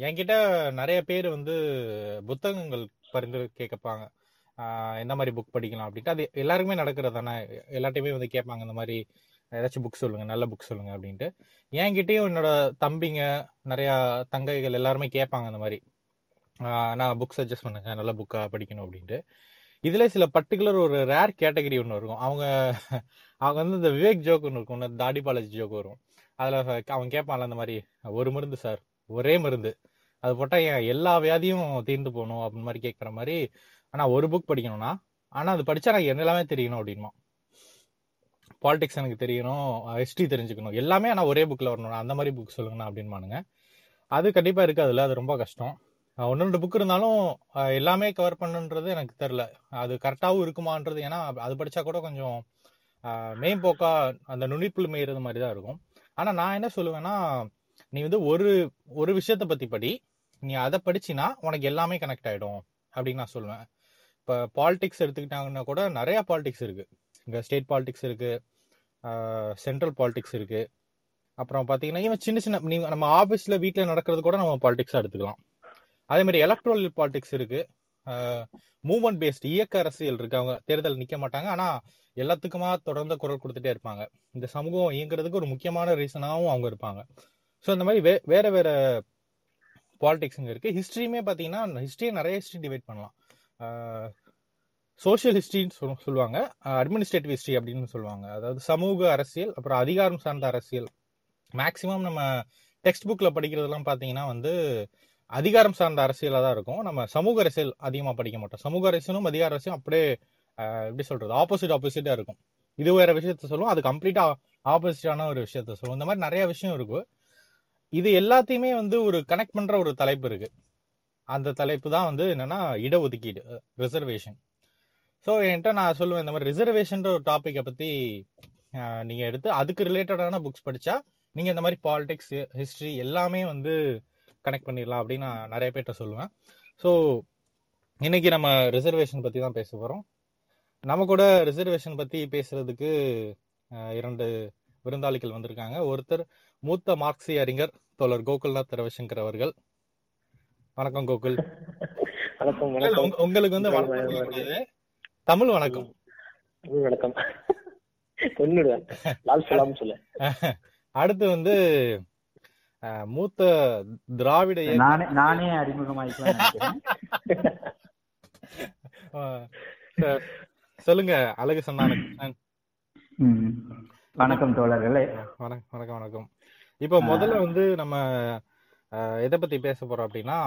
என்கிட்ட நிறைய பேர் வந்து புத்தகங்கள் பரிந்து கேட்கப்பாங்க. என்ன மாதிரி புக் படிக்கலாம் அப்படின்ட்டு. அது எல்லாருக்குமே நடக்கிறது தானே எல்லாத்தையுமே வந்து கேட்பாங்க இந்த மாதிரி ஏதாச்சும் புக் சொல்லுங்க நல்ல புக் சொல்லுங்க அப்படின்ட்டு. என்கிட்டயும் என்னோட தம்பிங்க நிறையா தங்கைகள் எல்லாருமே கேட்பாங்க இந்த மாதிரி. நான் புக் சஜஸ்ட் பண்ணுங்க நல்ல புக்காக படிக்கணும் அப்படின்ட்டு. இதுல சில பர்டிகுலர் ஒரு ரேர் கேட்டகரி ஒன்று இருக்கும். அவங்க அவங்க வந்து இந்த விவேக் ஜோக் ஒன்று இருக்கும் ஒன்று தாடி பாலாஜி ஜோக் வரும். அதில் அவன் கேட்பான்ல அந்த மாதிரி ஒரு மருந்து சார் ஒரே மருந்து. அது போட்டால் என் எல்லா வியாதியும் தீர்ந்து போகணும் அப்படின்னு மாதிரி கேட்குற மாதிரி ஆனால் ஒரு புக் படிக்கணும்னா ஆனால் அது படித்தா எனக்கு என்ன எல்லாமே தெரியணும் அப்படின்மா பாலிடிக்ஸ் எனக்கு தெரியணும் ஹிஸ்ட்ரி தெரிஞ்சுக்கணும் எல்லாமே ஆனால் ஒரே புக்கில் வரணும் அந்த மாதிரி புக் சொல்லுங்கண்ணா அப்படின்மானுங்க அது கண்டிப்பா இருக்காதுல்ல அது ரொம்ப கஷ்டம். ஒன்று ரெண்டு புக் இருந்தாலும் எல்லாமே கவர் பண்ணுன்றது எனக்கு தெரில அது கரெக்டாகவும் இருக்குமான்றது ஏன்னா அது படித்தா கூட கொஞ்சம் அஹ் மேம்போக்கா அந்த நுனிப்புள் மேயிறது மாதிரி தான் இருக்கும். ஆனால் நான் என்ன சொல்லுவேன்னா நீ வந்து ஒரு ஒரு விஷயத்த பத்தி படி. நீ அதை படிச்சினா உனக்கு எல்லாமே கனெக்ட் ஆயிடும் அப்படின்னு நான் சொல்லுவேன் இப்போ பாலிடிக்ஸ் எடுத்துக்கிட்டாங்கன்னா கூட நிறைய பாலிடிக்ஸ் இருக்கு. இங்கே ஸ்டேட் பாலிடிக்ஸ் இருக்கு சென்ட்ரல் பாலிடிக்ஸ் இருக்கு. அப்புறம் பார்த்தீங்கன்னா இவன் சின்ன சின்ன நீங்க நம்ம ஆஃபீஸில் வீட்டில் நடக்கிறது கூட நம்ம பாலிடிக்ஸாக எடுத்துக்கலாம். அதே மாதிரி எலக்ட்ரல் பாலிடிக்ஸ் இருக்கு. மூவ்மெண்ட் பேஸ்ட் இயக்க அரசியல் இருக்கு. அவங்க தேர்தல் நிற்க மாட்டாங்க. ஆனால் எல்லாத்துக்குமா தொடர்ந்து குரல் கொடுத்துட்டே இருப்பாங்க. இந்த சமூகம் இயங்குறதுக்கு ஒரு முக்கியமான ரீசனாகவும் அவங்க இருப்பாங்க. ஸோ இந்த மாதிரி வே வேற வேற பாலிடிக்ஸுங்க இருக்குது ஹிஸ்ட்ரியுமே பார்த்தீங்கன்னா ஹிஸ்ட்ரியை நிறைய ஹிஸ்ட்ரி டிவைட் பண்ணலாம். சோஷியல் ஹிஸ்ட்ரின்னு சொல் சொல்லுவாங்க. அட்மினிஸ்ட்ரேட்டிவ் ஹிஸ்ட்ரி அப்படின்னு சொல்லுவாங்க. அதாவது சமூக அரசியல் அப்புறம் அதிகாரம் சார்ந்த அரசியல். மேக்சிமம் நம்ம டெக்ஸ்ட் புக்கில் படிக்கிறதெல்லாம் பார்த்தீங்கன்னா வந்து அதிகாரம் சார்ந்த அரசியலாக தான் இருக்கும். நம்ம சமூக அரசியல் அதிகமாக படிக்க மாட்டோம். சமூக அரசியலும் அதிகார அரசியலும் அப்படியே எப்படி சொல்கிறது ஆப்போசிட் ஆப்போசிட்டாக இருக்கும். இது வேற விஷயத்த சொல்லுவோம் அது கம்ப்ளீட்டாக ஆப்போசிட்டான ஒரு விஷயத்த சொல்லும். இந்த மாதிரி நிறைய விஷயம் இருக்கு. இது எல்லாத்தையுமே வந்து ஒரு கனெக்ட் பண்ற ஒரு தலைப்பு இருக்கு. அந்த தலைப்பு தான் வந்து என்னன்னா இடஒதுக்கீடு ரிசர்வேஷன் ஸோ என்கிட்ட நான் சொல்லுவேன் இந்த மாதிரி ரிசர்வேஷன்ற ஒரு டாப்பிக்கை பத்தி நீங்க எடுத்து அதுக்கு ரிலேட்டடான புக்ஸ் படிச்சா நீங்க இந்த மாதிரி பாலிடிக்ஸ் ஹிஸ்டரி எல்லாமே வந்து கனெக்ட் பண்ணிடலாம் அப்படின்னு நான் நிறைய பேர்கிட்ட சொல்லுவேன். ஸோ இன்னைக்கு நம்ம ரிசர்வேஷன் பத்தி தான் பேச போறோம். நம்ம கூட ரிசர்வேஷன் பத்தி பேசுறதுக்கு இரண்டு விருந்தாளிகள் வந்திருக்காங்க. ஒருத்தர் மூத்த மார்க்சிய அறிஞர் தோழர் கோகுல்நாத் ரவிசங்கர் அவர்கள். வணக்கம் கோகுல். வணக்கம் வணக்கம். உங்க- உங்களுக்கு வந்து வணக்கம். தமிழ் வணக்கம். வணக்கம். அடுத்து வந்து மூத்த திராவிட நானே நானே ச- சொல்லுங்க அழகு சொன்னாங்க ம். வணக்கம் தோழர்களே. வணக்கம் வணக்கம் வணக்கம். இப்போ முதல்ல வந்து நம்ம எதை பத்தி பேச போறோம் அப்படின்னா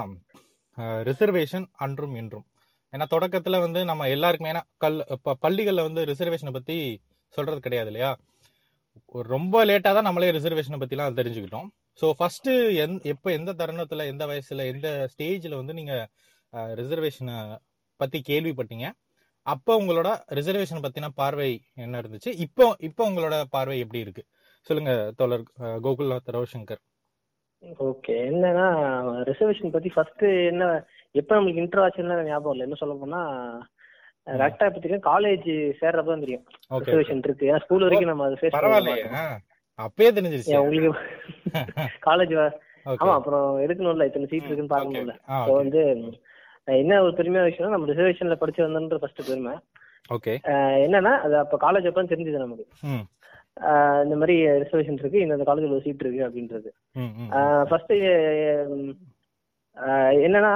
ரிசர்வேஷன் அன்றும் இன்றும். ஏன்னா தொடக்கத்துல வந்து நம்ம எல்லாருக்குமே ஏன்னா கல் ப- பள்ளிகள்ல வந்து ரிசர்வேஷனை பத்தி சொல்றது கிடையாது இல்லையா? ரொம்ப லேட்டா தான் நம்மளே ரிசர்வேஷனை பத்திலாம் தெரிஞ்சுக்கிட்டோம். ஸோ ஃபர்ஸ்ட் எந் எப்போ எந்த தருணத்துல எந்த வயசுல எந்த ஸ்டேஜ்ல வந்து நீங்க ரிசர்வேஷனை பத்தி கேள்விப்பட்டீங்க? அப்போ உங்களோட ரிசர்வேஷன் பத்தின பார்வை என்ன இருந்துச்சு? இப்போ இப்போ உங்களோட பார்வை எப்படி இருக்கு? சொல்லுங்க தோழர் கோகுல்நாத் ரவிசங்கர். ஓகே என்னன்னா ரிசர்வேஷன் பத்தி ஃபர்ஸ்ட் என்ன எப்ப நம்மளுக்கு இன்டர் ஆச்சுன்னு ஞாபகம் இல்லை. என்ன சொல்ல போனா கரெக்டா பத்தி காலேஜ் சேர்றப்ப தான் தெரியும். ரிசர்வேஷன் இருக்கு. ஏன்னா ஸ்கூல் வரைக்கும் நம்ம அதை ஃபேஸ் பரவாயில்லையே. அப்பயே தெரிஞ்சிருச்சு. உங்களுக்கு காலேஜ் ஆமா அப்புறம் எடுக்கணும்ல இத்தனை சீட் இருக்குன்னு பார்க்கணும்ல. ஆ ஸோ வந்து என்ன ஒரு பெருமையான விஷயம் நம்ம ரிசர்வேஷன்ல படிச்சு வந்தோன்ற ஃபர்ஸ்ட் பெருமை. ஓகே. என்னன்னா அது அப்ப காலேஜ் அப்ப தெரிஞ்சது நமக்கு. இந்த மாதிரி ரிசர்வேஷன் இருக்கு. இந்த காலேஜ்ல ஒரு சீட் இருக்கு அப்படின்றது. ஃபர்ஸ்ட் என்னன்னா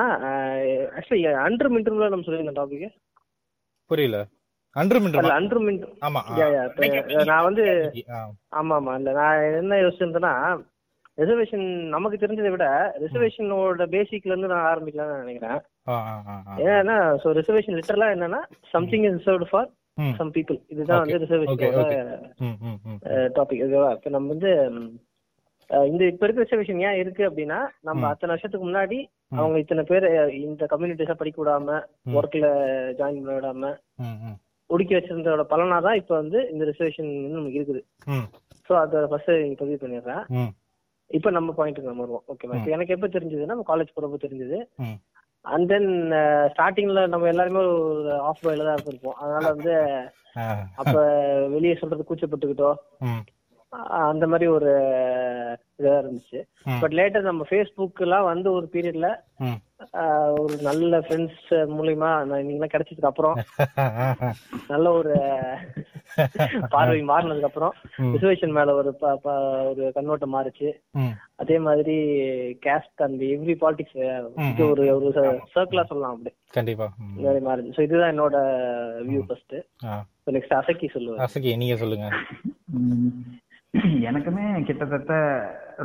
ஆக்சுவலி அண்டர் மின்ட்ரூம்ல நம்ம சொல்லியிருந்த டாபிக் புரியல. நான் வந்து ஆமா ஆமா இல்ல. நான் என்ன யோசிச்சிருந்தேன்னா ரிசர்வேஷன் நமக்கு தெரிஞ்சதை விட ரிசர்வேஷனோட பேசிக்ல இருந்து நான் ஆரம்பிக்கலாம்னு நினைக்கிறேன். ஏன்னா ரிசர்வேஷன் லிட்டரலா என்னன்னா something is reserved for some people இதுதான் வந்து ரிசர்வேஷனோட. டாபிக் ஓகேவா இப்போ நம்ம வந்து இந்த இப்ப இருக்க ரிசர்வேஷன் ஏன் இருக்கு அப்படின்னா நம்ம. அத்தனை வருஷத்துக்கு முன்னாடி. அவங்க இத்தனை பேர் இந்த கம்யூனிட்டிஸா படிக்க விடாம. ஒர்க்ல ஜாயின் பண்ண விடாம ஒடுக்கி வச்சிருந்ததோட பலனா தான் இப்ப வந்து இந்த ரிசர்வேஷன் நமக்கு இருக்குது. ம், ஸோ அதை ஃபர்ஸ்ட் நீங்க பதிவு பண்ணிடுறேன். இப்போ நம்ம பாயிண்ட்டுக்கு நம்ம வருவோம். ஓகேவா இப்போ எனக்கு எப்போ தெரிஞ்சதுன்னா நம்ம காலேஜ் போறப்ப தெரிஞ்சது. அண்ட் தென் ஸ்டார்டிங்ல நம்ம எல்லாருமே ஒரு ஆஃப் பாயில தான் இருந்திருப்போம் அதனால வந்து அப்ப வெளியே சொல்றது கூச்சப்பட்டுக்கிட்டோ அந்த மாதிரி ஒரு இதா இருந்துச்சு. பட் லேட்டர் நம்ம ஃபேஸ்புக்லாம் வந்து ஒரு பீரியட்ல. ஒரு நல்ல ஃப்ரெண்ட்ஸ் மூலியமா நான் நீங்களாம் கிடைச்சதுக்கு அப்புறம் நல்ல ஒரு பார்வை மாறினதுக்கு அப்புறம். ரிசர்வேஷன் மேல ஒரு ப- ப- ஒரு கண்ணோட்டம் மாறுச்சு. அதே மாதிரி கேஸ்ட் அந்த எவ்ரி பாலிடிக்ஸ் இது ஒரு ஒரு சர்க்கிளா சொல்லலாம் அப்படி. கண்டிப்பா. மாதிரி மாறுச்சு. ஸோ இதுதான் என்னோட வியூ ஃபர்ஸ்ட் நெக்ஸ்ட் அசக்கி சொல்லுவேன். அசக்கி நீங்க சொல்லுங்க. எனக்குமே கிட்டத்தட்ட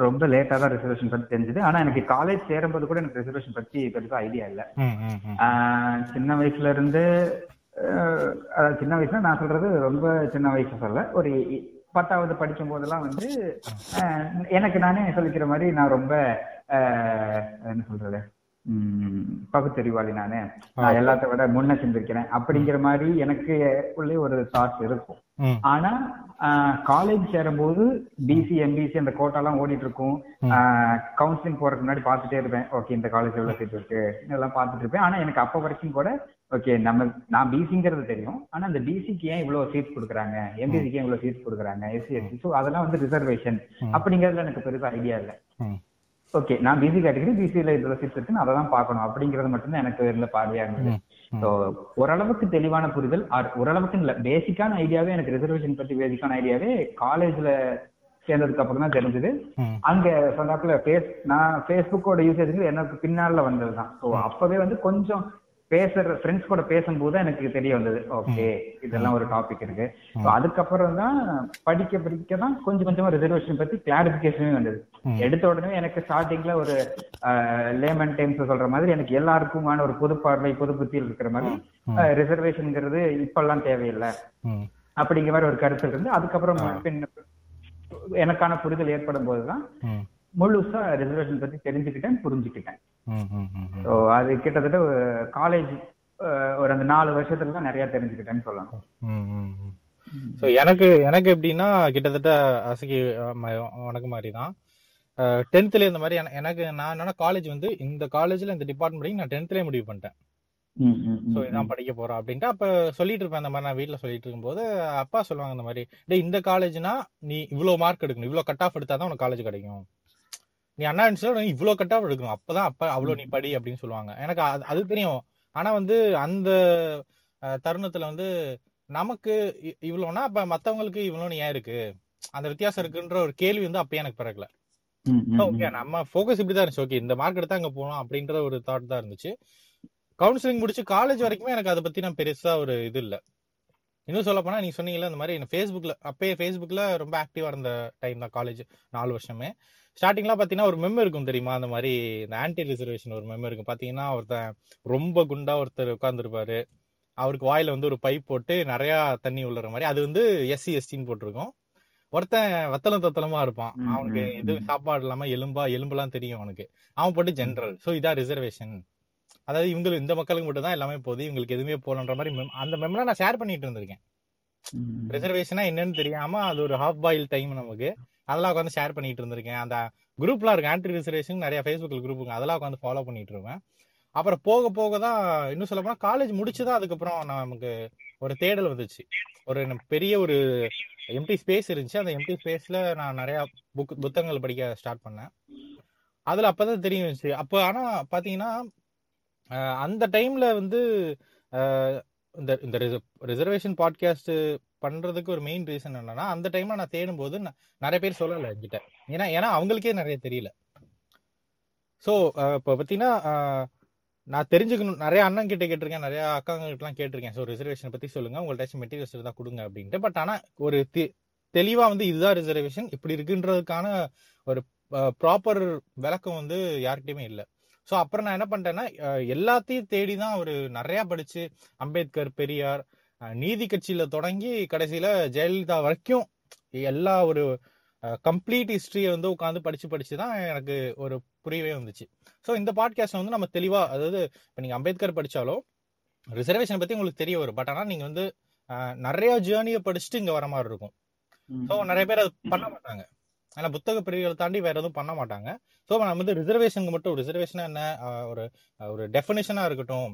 ரொம்ப லேட்டா தான் ரிசர்வேஷன் பத்தி தெரிஞ்சது. ஆனா எனக்கு காலேஜ் சேரும்போது கூட எனக்கு ரிசர்வேஷன் பத்தி பெருசா ஐடியா இல்ல. சின்ன வயசுல இருந்து அதாவது சின்ன வயசுல நான் சொல்றது ரொம்ப சின்ன வயசு சொல்ல. ஒரு பத்தாவது படிக்கும் போதெல்லாம் வந்து எனக்கு நானே சொல்லிக்கிற மாதிரி நான் ரொம்ப என்ன சொல்றது பகுத்தறிவாளி நானு நான் எல்லாத்த விட முன்ன சிந்திருக்கிறேன் அப்படிங்கிற மாதிரி எனக்கு உள்ளே ஒரு தாட்ஸ் இருக்கும். ஆனா காலேஜ் சேரும்போது பிசி எம்பிசி அந்த கோட்டாலாம் ஓடிட்டு இருக்கும் கவுன்சிலிங் போறதுக்கு முன்னாடி பார்த்துட்டே இருப்பேன். ஓகே இந்த காலேஜ் எவ்வளவு சீட் இருக்கு? இதெல்லாம் பார்த்துட்டு இருப்பேன். ஆனா எனக்கு அப்ப வரைக்கும் கூட ஓகே நம்ம நான் பிசிங்கிறது தெரியும். ஆனா அந்த பிசிக்கு ஏன் இவ்வளவு சீட் கொடுக்குறாங்க? எம்பிசிக்கு ஏன் இவ்வளவு சீட் கொடுக்குறாங்க? எஸ்சி எஸ்சி ஸோ அதெல்லாம் வந்து ரிசர்வேஷன் அப்படிங்கறதுல எனக்கு பெருசா ஐடியா இல்லை. ஓகே நான் பிசி கேட்டகரி பிசியில இதுல சீட் இருக்கு அதை தான் பார்க்கணும். அப்படிங்கறது மட்டும்தான் எனக்கு இருந்த பார்வையா இருந்தது. ஸோ ஓரளவுக்கு தெளிவான புரிதல் or ஓரளவுக்கு இல்ல. பேசிக்கான ஐடியாவே எனக்கு ரிசர்வேஷன் பத்தி பேசிக்கான ஐடியாவே காலேஜ்ல சேர்ந்ததுக்கு அப்புறம் தான் தெரிஞ்சது. அங்க சொன்னாப்புல ஃபேஸ் நான் ஃபேஸ்புக்கோட யூசேஜ் எனக்கு பின்னால வந்ததுதான். ஸோ அப்பவே வந்து கொஞ்சம் பேசுற ஃப்ரெண்ட்ஸ் கூட பேசும்போது எனக்கு தெரிய வந்தது ஓகே இதெல்லாம் ஒரு டாபிக் இருக்கு. அதுக்கப்புறம் தான் படிக்க படிக்க தான் கொஞ்சம் கொஞ்சமா ரிசர்வேஷன் பத்தி கிளாரிபிகேஷனே வந்தது. எடுத்த உடனே எனக்கு ஸ்டார்டிங்ல ஒரு லேமன் டைம்ஸ் சொல்ற மாதிரி எனக்கு எல்லாருக்குமான ஒரு பொது பார்வை பொது புத்தியில் இருக்கிற மாதிரி ரிசர்வேஷன்ங்கிறது இப்பெல்லாம் தேவையில்லை. அப்படிங்கிற மாதிரி ஒரு கருத்து இருந்து அதுக்கப்புறம் எனக்கான புரிதல் ஏற்படும் போதுதான். முழுசா ரிசர்வேஷன் பத்தி தெரிஞ்சுக்கிட்டேன் புரிஞ்சுக்கிட்டேன். ஸோ அது கிட்டத்தட்ட காலேஜ் ஒரு அந்த நாலு வருஷத்துல தான் நிறைய தெரிஞ்சுக்கிட்டேன்னு சொல்லலாம் ம், ம், ம். So, எனக்கு எனக்கு எப்படின்னா கிட்டத்தட்ட அசகி உனக்கு மாதிரி தான் டென்த்ல இந்த மாதிரி என- எனக்கு நான் என்னன்னா காலேஜ் வந்து இந்த காலேஜ்ல இந்த டிபார்ட்மெண்ட் நான் டென்த்லயே முடிவு பண்ணிட்டேன். ஸோ ம், இதான் படிக்க போறோம் அப்படின்ட்டு அப்ப சொல்லிட்டு இருப்பேன் இந்த மாதிரி நான் வீட்ல சொல்லிட்டு இருக்கும்போது அப்பா சொல்லுவாங்க இந்த மாதிரி டேய் இந்த காலேஜ்னா நீ இவ்வளவு மார்க் எடுக்கணும் இவ்வளவு கட் ஆஃப் எடுத்தாதான் உனக்கு காலேஜ் கிடைக்கும். நீ அண்ணா யூனிவர்சிட்டியில நீ இவ்வளவு கட் ஆஃப் எடுக்கணும் அப்பதான் அப்ப அவ்வளவு நீ படி அப்படின்னு சொல்லுவாங்க. எனக்கு அது- அது தெரியும். ஆனா வந்து அந்த தருணத்துல வந்து நமக்கு இ- இவ்வளவுனா அப்ப மத்தவங்களுக்கு இவ்வளவுன்னு ஏன் இருக்கு? அந்த வித்தியாசம் இருக்குன்ற ஒரு கேள்வி வந்து அப்பயே எனக்கு பிறக்கல. ஓகே. நம்ம ஃபோக்கஸ் இப்படி தான் இருந்துச்சு. ஓகே இந்த மார்க் எடுத்தா அங்க போகலாம் அப்படின்ற ஒரு தாட் தான் இருந்துச்சு. கவுன்சிலிங் முடிச்சு காலேஜ் வரைக்குமே எனக்கு அதை பத்தி நான் பெருசா ஒரு இது இல்ல. இன்னும் சொல்ல போனா நீங்க சொன்னீங்கல்ல இந்த மாதிரி ஃபேஸ்புக்ல அப்பயே ஃபேஸ்புக்ல ரொம்ப ஆக்டிவா இருந்த டைம் தான் காலேஜ் நாலு வருஷமே. ஸ்டார்டிங்லாம் பாத்தீங்கன்னா ஒரு மெம் இருக்கும் தெரியுமா? அந்த மாதிரி இந்த ஆன்டி ரிசர்வேஷன் ஒரு மெம் இருக்கும். பாத்தீங்கன்னா ஒருத்தன் ரொம்ப குண்டா ஒருத்தர் உட்கார்ந்துருப்பாரு. அவருக்கு வாயில வந்து ஒரு பைப் போட்டு நிறைய தண்ணி உள்ளற மாதிரி. அது வந்து எஸ்சி எஸ்டின்னு போட்டிருக்கும். ஒருத்தன் வத்தலம் தத்தலமா இருப்பான். அவனுக்கு இது. சாப்பாடு இல்லாம எலும்பா எலும்பெல்லாம் தெரியும் அவனுக்கு. அவன் போட்டு ஜென்ரல் சோ இதான் ரிசர்வேஷன் அதாவது இவங்க இந்த மக்களுக்கு மட்டும் தான் எல்லாமே போகுது. இவங்களுக்கு எதுவுமே போகலன்ற மாதிரி அந்த மெம்லாம் நான் ஷேர் பண்ணிட்டு இருந்திருக்கேன். ரிசர்வேஷனா என்னன்னு தெரியாம அது ஒரு ஹாஃப் பாயில் டைம் நமக்கு. அதெல்லாம் உட்காந்து ஷேர் பண்ணிட்டு இருந்திருக்கேன். அந்த குரூப்லாம் இருக்கு. ஆன்டி ரிசர்வேஷன் நிறைய ஃபேஸ்புக்கில் குரூப் இருக்கு. அதெல்லாம் உட்காந்து ஃபாலோ பண்ணிட்டு இருவேன் அப்புறம் போக போக தான் இன்னும் சொல்ல போனால் காலேஜ் முடிச்சுதான் அதுக்கப்புறம் நமக்கு ஒரு தேடல் வந்துச்சு. ஒரு பெரிய ஒரு எம்டி ஸ்பேஸ் இருந்துச்சு. அந்த எம்டி ஸ்பேஸ்ல நான் நிறைய புக் புத்தகங்கள் படிக்க ஸ்டார்ட் பண்ணேன். அதுல அப்பதான் தெரியும் வந்துச்சு. அப்போ ஆனா பாத்தீங்கன்னா அந்த டைம்ல வந்து இந்த இந்த ரிசர்வேஷன் பாட்காஸ்ட் பண்றதுக்கு ஒரு மெயின் ரீசன் என்னன்னா அந்த டைம்ல நான் தேடும் போது நிறைய பேர் சொல்லலை என்கிட்ட. ஏன்னா ஏன்னா அவங்களுக்கே நிறைய தெரியல. ஸோ இப்போ பார்த்தீங்கன்னா நான் தெரிஞ்சுக்கணும் நிறைய அண்ணன் கிட்ட கேட்டிருக்கேன் நிறைய அக்காங்கிட்டலாம் கேட்டிருக்கேன். ஸோ ரிசர்வேஷன் பத்தி சொல்லுங்க உங்கள்ட்ட மெட்டீரியல்ஸ் தான் கொடுங்க அப்படின்ட்டு. பட் ஆனா ஒரு தெ- தெளிவா வந்து இதுதான் ரிசர்வேஷன் இப்படி இருக்குன்றதுக்கான ஒரு ப்ராப்பர் விளக்கம் வந்து யார்கிட்டயுமே இல்லை. ஸோ அப்புறம் நான் என்ன பண்ணிட்டேன்னா எல்லாத்தையும் தேடி தான் ஒரு நிறையா படிச்சு அம்பேத்கர் பெரியார் நீதி கட்சியில தொடங்கி கடைசியில ஜெயலலிதா வரைக்கும் எல்லா ஒரு கம்ப்ளீட் ஹிஸ்டரியை வந்து உட்காந்து படிச்சு படிச்சு தான் எனக்கு ஒரு புரியவே வந்துச்சு. ஸோ இந்த பாட்காஸ்ட் வந்து நம்ம தெளிவா அதாவது இப்போ நீங்க அம்பேத்கர் படிச்சாலோ ரிசர்வேஷன் பத்தி உங்களுக்கு தெரிய வரும். பட் ஆனால் நீங்க வந்து நிறைய ஜேர்னியை படிச்சுட்டு இங்க வர மாதிரி இருக்கும். ஸோ நிறைய பேர் அது பண்ண மாட்டாங்க. ஆனா புத்தக பிரிவுகளை தாண்டி வேற எதுவும் பண்ண மாட்டாங்க. ஸோ நம்ம வந்து ரிசர்வேஷனுக்கு மட்டும் ரிசர்வேஷனா என்ன? ஒரு ஒரு டெஃபினேஷனா இருக்கட்டும்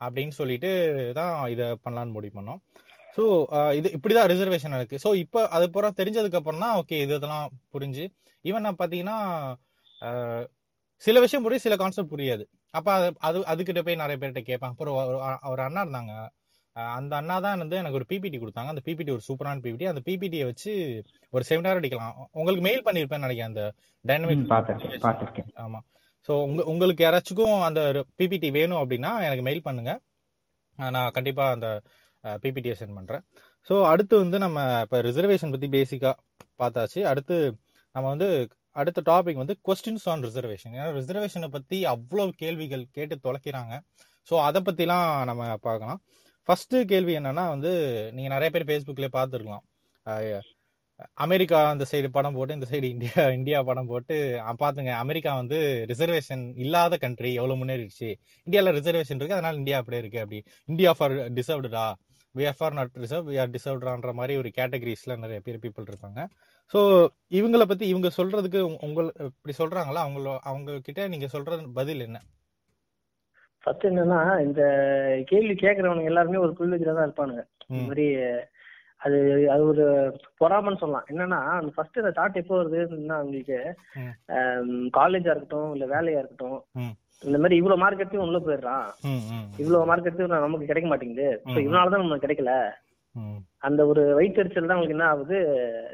அப்படின்னு சொல்லிட்டு தான் இதை பண்ணலான்னு முடிவு பண்ணோம். ஸோ இது இப்படிதான் ரிசர்வேஷன் இருக்கு. ஸோ இப்போ அது பூரா தெரிஞ்சதுக்கு அப்புறம் தான் ஓகே இது இதெல்லாம் புரிஞ்சு. ஈவன் நான் பார்த்தீங்கன்னா சில விஷயம் புரியும் சில கான்செப்ட் புரியாது. அப்ப அது அது அதுக்கிட்ட போய் நிறைய பேர்கிட்ட கேட்பேன் அப்புறம் ஒரு அண்ணா இருந்தாங்க. அந்த அண்ணா தான் வந்து எனக்கு ஒரு பிபிடி கொடுத்தாங்க. அந்த பிபிடி ஒரு சூப்பரான பிபிடி அந்த பிபிடியை வச்சு ஒரு செமினார் அடிக்கலாம். உங்களுக்கு மெயில் பண்ணியிருப்பேன்னு நினைக்கிறேன் அந்த டைனமிக் ஆமா. ஸோ உங்க உங்களுக்கு யாராச்சுக்கும் அந்த பிபிடி வேணும் அப்படின்னா எனக்கு மெயில் பண்ணுங்க. நான் கண்டிப்பாக அந்த பிபிடியை சென்ட் பண்ணுறேன் ஸோ அடுத்து வந்து நம்ம இப்போ ரிசர்வேஷன் பற்றி பேசிக்காக பார்த்தாச்சு. அடுத்து நம்ம வந்து அடுத்த டாபிக் வந்து கொஸ்டின்ஸ் ஆன் ரிசர்வேஷன் ஏன்னா ரிசர்வேஷனை பற்றி அவ்வளோ கேள்விகள் கேட்டு தொலைக்கிறாங்க. ஸோ அதை பற்றிலாம் நம்ம பார்க்கலாம். ஃபஸ்ட்டு கேள்வி என்னென்னா வந்து நீங்கள் நிறைய பேர் ஃபேஸ்புக்கில் பார்த்துருக்கலாம். அமெரிக்கா அந்த சைடு படம் போட்டு இந்த சைடு இந்தியா இந்தியா படம் போட்டு அஹ் பாத்துங்க அமெரிக்கா வந்து ரிசர்வேஷன் இல்லாத கண்ட்ரி எவ்வளவு முன்னேறிடுச்சு. இந்தியால ரிசர்வேஷன் இருக்கு அதனால இந்தியா அப்படியே இருக்கு அப்படி. India for டிசர்வ்டா we are for not reserve we are டிசர்வ்டான்ற மாதிரி ஒரு கேட்டகரிஸ்ல நிறைய பேர் பீப்புள் இருப்பாங்க ஸோ இவங்கள பத்தி இவங்க சொல்றதுக்கு உங்க- உங்க இப்படி சொல்றாங்களா? அவங்கள அவங்க கிட்ட நீங்க சொல்றது பதில் என்ன? ஃபர்ஸ்ட் என்னன்னா இந்த கேள்வி கேட்கறவனுங்க எல்லாருமே ஒரு தான் இருப்பானுங்க. இந்த மாதிரி அது அது ஒரு பொறாமன்னு சொல்லலாம். என்னன்னா அந்த ஃபர்ஸ்ட் அந்த தாட் எப்போ வருதுன்னா உங்களுக்கு. காலேஜா இருக்கட்டும் இல்ல வேலையா இருக்கட்டும். இந்த மாதிரி இவ்வளவு மார்க் எடுத்து உள்ள போயிடுறான். இவ்வளவு மார்க் எடுத்து நமக்கு கிடைக்க மாட்டேங்குது. இவனாலதான் நமக்கு கிடைக்கல. அந்த ஒரு வயிற்றுச்சல் தான் உங்களுக்கு என்ன ஆகுது?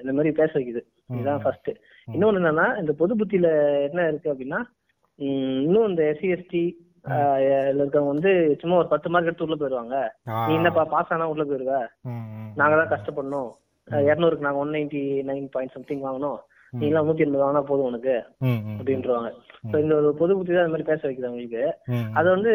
இந்த மாதிரி பேச வைக்குது. இதுதான் ஃபர்ஸ்ட் இன்னொன்னு என்னன்னா இந்த பொது புத்தியில என்ன இருக்கு அப்படின்னா இன்னும் இந்த எஸ்சி எஸ்டி இருக்கவங்க வந்து சும்மா ஒரு பத்து மார்க் எடுத்து உள்ள போயிருவாங்க. நீ என்னப்பா பாஸ் ஆனா உள்ள போயிருவ? நாங்க தான் கஷ்டப்படணும். இரநூறுக்கு நாங்க one ninety nine point something வாங்கணும். நீ எல்லாம் நூத்தி எண்பது வாங்கினா போதும் உனக்கு அப்படின்றவாங்க. இந்த ஒரு பொது புத்தி தான் இந்த மாதிரி பேச வைக்குது அவங்களுக்கு. ம், அது வந்து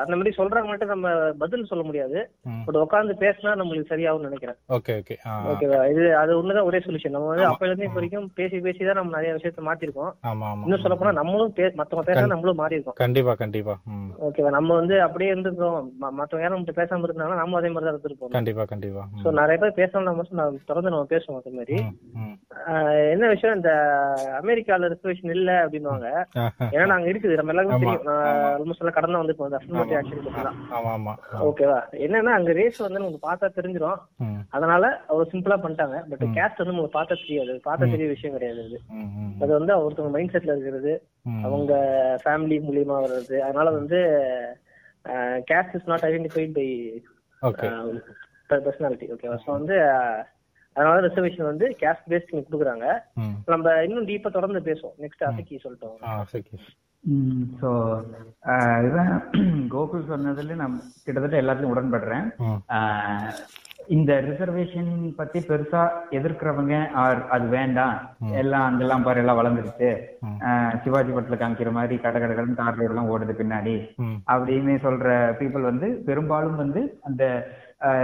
அந்த மாதிரி சொல்றாங்க மட்டும் நம்ம பதில் சொல்ல முடியாது. பட் உட்காந்து பேசினா நம்மளுக்கு சரியாகும்னு நினைக்கிறேன். Okay okay. ஓகேவா? இது அது ஒண்ணுதான் ஒரே சொல்யூஷன் நம்ம வந்து அப்பல இருந்து இப்ப வரைக்கும் பேசி பேசி தான் நம்ம நிறைய விஷயத்த மாத்திருக்கோம். இன்னும் சொல்ல போனா நம்மளும் மத்தவங்க பேச நம்மளும் மாறி இருக்கோம் கண்டிப்பா. கண்டிப்பா ஓகேவா? நம்ம வந்து அப்படியே இருந்துக்கிறோம் ம- மத்தவங்க யாரும் நம்மகிட்ட பேசாம இருந்தாங்கன்னா நம்ம அதே மாதிரி தான் இருந்துருப்போம். கண்டிப்பா கண்டிப்பா. சோ நிறைய பேர் பேசணும் நம்ம தொடர்ந்து நம்ம பேசுவோம் அதே மாதிரி. என்ன விஷயம்? இந்த அமெரிக்கால ரிசர்வேஷன் இல்ல அப்படின்னுவாங்க. ஏன்னா நாங்க இருக்குது. நம்ம எல்லாருக்கும். தெரியும். ஆல்மோஸ்ட் எல்லாம் கடந்து ஆமா. ஆமா ஓகேவா என்னன்னா அங்க ரேஸ் வந்து நமக்கு பார்த்தா தெரிஞ்சிடும் அதனால அவ்வளவு சிம்பிளா பண்ணிட்டாங்க. பட் கேஸ்ட் வந்து நமக்கு பார்த்தா தெரியாது. பார்த்தா தெரிய விஷயம் கிடையாது ம், அது வந்து ஒருத்தவங்க மைண்ட் செட்ல இருக்கிறது. அவங்க ஃபேமிலி மூலியமா வர்றது. அதனால வந்து caste is not identified by personality ஓகேவா ஸோ வந்து அதனால ரிசர்வேஷன் வந்து கேஸ்ட் பேஸ்ட் கொடுக்குறாங்க. நம்ம இன்னும் டீப்பா தொடர்ந்து பேசுவோம். நெக்ஸ்ட் அசைக்கு சொல்லிட்டோம் ஆ சரி ஸோ இதுதான் கோகுல் சொன்னதுல நான் கிட்டத்தட்ட எல்லாத்தையும் உடன்படுறேன். இந்த ரிசர்வேஷன் பத்தி பெருசா எதிர்க்கிறவங்க ஆர் அது வேண்டாம். எல்லாம் அங்கெல்லாம் பாரு எல்லாம் வளர்ந்துருச்சு. சிவாஜி படத்துல காமிக்கிற மாதிரி கடை கடை கடன் கார் ரோடு எல்லாம் ஓடுது பின்னாடி. அப்படின்னு சொல்ற பீப்புள் வந்து பெரும்பாலும் வந்து அந்த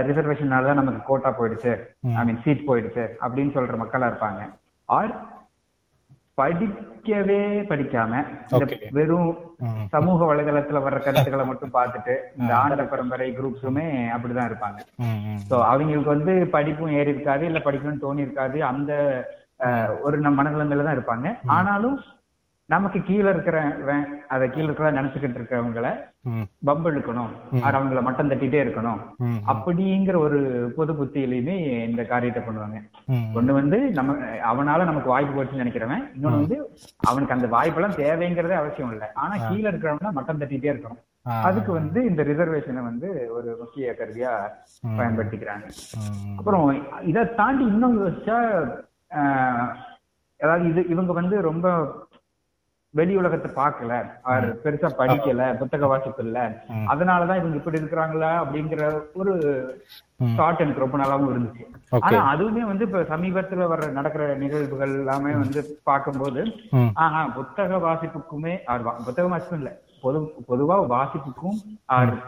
ரிசர்வேஷனால தான் நமக்கு கோட்டா போயிடுச்சு. ஐ மீன் சீட் போயிடுச்சு. அப்படின்னு சொல்ற மக்களா இருப்பாங்க. ஆர் படிக்கவே படிக்காம இந்த. வெறும் சமூக வலைதளத்துல வர்ற கருத்துக்களை மட்டும் பார்த்துட்டு இந்த ஆண்ட பரம்பரை குரூப்ஸுமே அப்படிதான் இருப்பாங்க. சோ அவங்களுக்கு வந்து படிப்பும் ஏறி இருக்காது இல்ல படிக்கணும்னு தோணி இருக்காது அந்த ஒரு மனநிலைமையில தான் இருப்பாங்க. ஆனாலும் நமக்கு கீழே இருக்கிறவன் அதை கீழே இருக்கிற நினைச்சுக்கிட்டு இருக்கிறவங்கள பம்பு இழுக்கணும் அவங்கள மட்டம் தட்டிட்டே இருக்கணும். அப்படிங்கிற ஒரு பொது புத்தியிலையுமே இந்த காரியத்தை பண்ணுவாங்க. ஒண்ணு வந்து நம்ம அவனால நமக்கு வாய்ப்பு போச்சுன்னு நினைக்கிறவன் இன்னொன்னு வந்து அவனுக்கு அந்த வாய்ப்பெல்லாம் தேவைங்கிறதே அவசியம் இல்லை. ஆனா கீழே இருக்கிறவனா மட்டம் தட்டிட்டே இருக்கணும். அதுக்கு வந்து இந்த ரிசர்வேஷனை வந்து ஒரு முக்கிய கருவியா பயன்படுத்திக்கிறாங்க. அப்புறம் இதை தாண்டி இன்னும் யோசிச்சா அதாவது இது இவங்க வந்து ரொம்ப வெளி உலகத்தை பார்க்கல. அவர் பெருசா படிக்கல புத்தக வாசிப்பு இல்ல. அதனாலதான் இவங்க இப்படி இருக்கிறாங்களா அப்படிங்கிற ஒரு. தாட் எனக்கு ரொம்ப நாளாவும் இருந்துச்சு. ஆனா அதுவுமே வந்து இப்ப சமீபத்துல வர நடக்கிற நிகழ்வுகள் எல்லாமே வந்து பார்க்கும்போது. ஆஹா புத்தக வாசிப்புக்குமே வா- புத்தக வாசிப்பும் இல்ல. பொது பொதுவா வாசிப்புக்கும்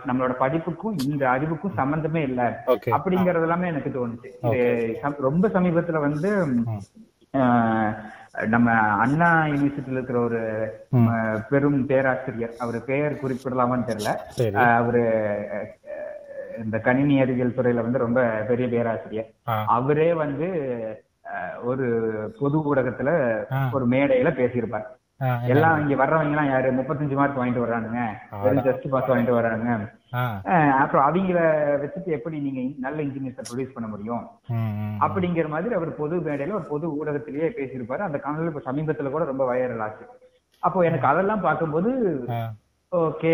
நம்மளோட படிப்புக்கும் இந்த அறிவுக்கும் சம்பந்தமே இல்ல அப்படிங்கறது எல்லாமே எனக்கு தோணுச்சு. ரொம்ப சமீபத்துல வந்து ஆஹ், நம்ம அண்ணா யூனிவர்சிட்டியில இருக்கிற ஒரு பெரும் பேராசிரியர். அவர் பெயர் குறிப்பிடலாமான்னு தெரியல. அவரு இந்த கணினி அறிவியல் துறையில வந்து ரொம்ப பெரிய பேராசிரியர். அவரே வந்து ஒரு பொது ஊடகத்துல. ஒரு மேடையில பேசியிருப்பார். எல்லாம் இங்க வர்றவங்க எல்லாம் யாரு? முப்பத்தஞ்சு மார்க் வாங்கிட்டு வர்றானுங்க. ஜஸ்ட் பாஸ் வாங்கிட்டு அஹ் அப்புறம் அவங்கள வச்சுட்டு எப்படி நீங்க நல்ல இன்ஜினியர்ஸை ப்ரொடியூஸ் பண்ண முடியும். அப்படிங்கிற மாதிரி அவர் பொது மேடையில ஒரு பொது ஊடகத்திலேயே பேசியிருப்பாரு. அந்த காணொலி இப்ப சமீபத்துல கூட ரொம்ப வைரல் ஆச்சு. அப்போ எனக்கு அதெல்லாம் பார்க்கும்போது ஓகே.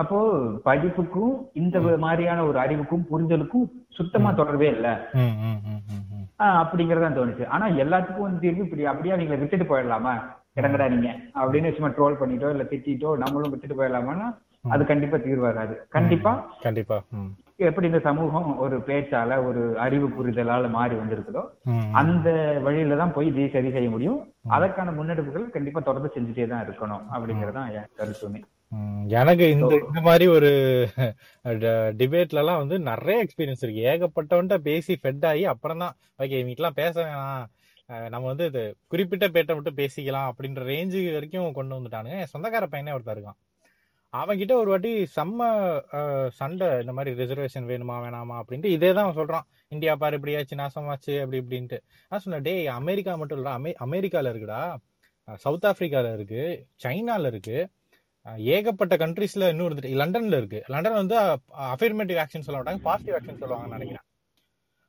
அப்போ படிப்புக்கும் இந்த மாதிரியான ஒரு அறிவுக்கும் புரிதலுக்கும் சுத்தமா தொடர்பே இல்ல. அப்படிங்கறதா தோணுச்சு. ஆனா எல்லாத்துக்கும் வந்து தீர்வு இப்படி அப்படியே அவங்களை விட்டுட்டு போயிடலாமா? இடங்கடா நீங்க. அப்படின்னு சும்மா ட்ரோல் பண்ணிட்டோ இல்ல திட்டிட்டோ நம்மளும் விட்டுட்டு போயிடலாமான்னா அது கண்டிப்பா தீர்வு வராது கண்டிப்பா. கண்டிப்பா எப்படி இந்த சமூகம் ஒரு பேச்சால ஒரு அறிவு புரிதலால மாறி வந்திருக்குதோ அந்த வழியில தான் போய் இதை சரி செய்ய முடியும். அதற்கான முன்னெடுப்புகள் கண்டிப்பா தொடர்ந்து செஞ்சுட்டே தான் இருக்கணும் அப்படிங்கறதுதான் என் கருத்துமே. எனக்கு இந்த இந்த மாதிரி ஒரு டிபேட்ல எல்லாம் வந்து நிறைய எக்ஸ்பீரியன்ஸ் இருக்கு. ஏகப்பட்டவன்ட்ட பேசி ஃபெட் ஆகி அப்புறம் தான் ஓகே இவங்கலாம் பேச வேணாம். நம்ம வந்து இது குறிப்பிட்ட பேட்டை மட்டும் பேசிக்கலாம் அப்படின்ற ரேஞ்சு வரைக்கும் கொண்டு வந்துட்டானுங்க. என் சொந்தக்கார பையனே ஒருத்தர் இருக்கான். அவன்கிட்ட ஒரு வாட்டி செம்ம சண்டை இந்த மாதிரி ரிசர்வேஷன் வேணுமா வேணாமா அப்படின்ட்டு இதே தான் சொல்றான். இந்தியா பாரு இப்படியாச்சு நாசமாச்சு அப்படி இப்படின்ட்டு. நான் சொன்னேன் டேய் அமெரிக்கா மட்டும் இல்லடா அமெ அமெரிக்கால இருக்குடா சவுத் ஆப்பிரிக்கால இருக்கு சைனால இருக்கு ஏகப்பட்ட கண்ட்ரீஸ்ல இன்னும் இருந்துட்டு லண்டன்ல இருக்கு. லண்டன் வந்து அஃபர்மேட்டிவ் ஆக்ஷன் சொல்ல மாட்டாங்க பாசிட்டிவ் ஆக்ஷன் சொல்லுவாங்கன்னு நினைக்கிறேன்.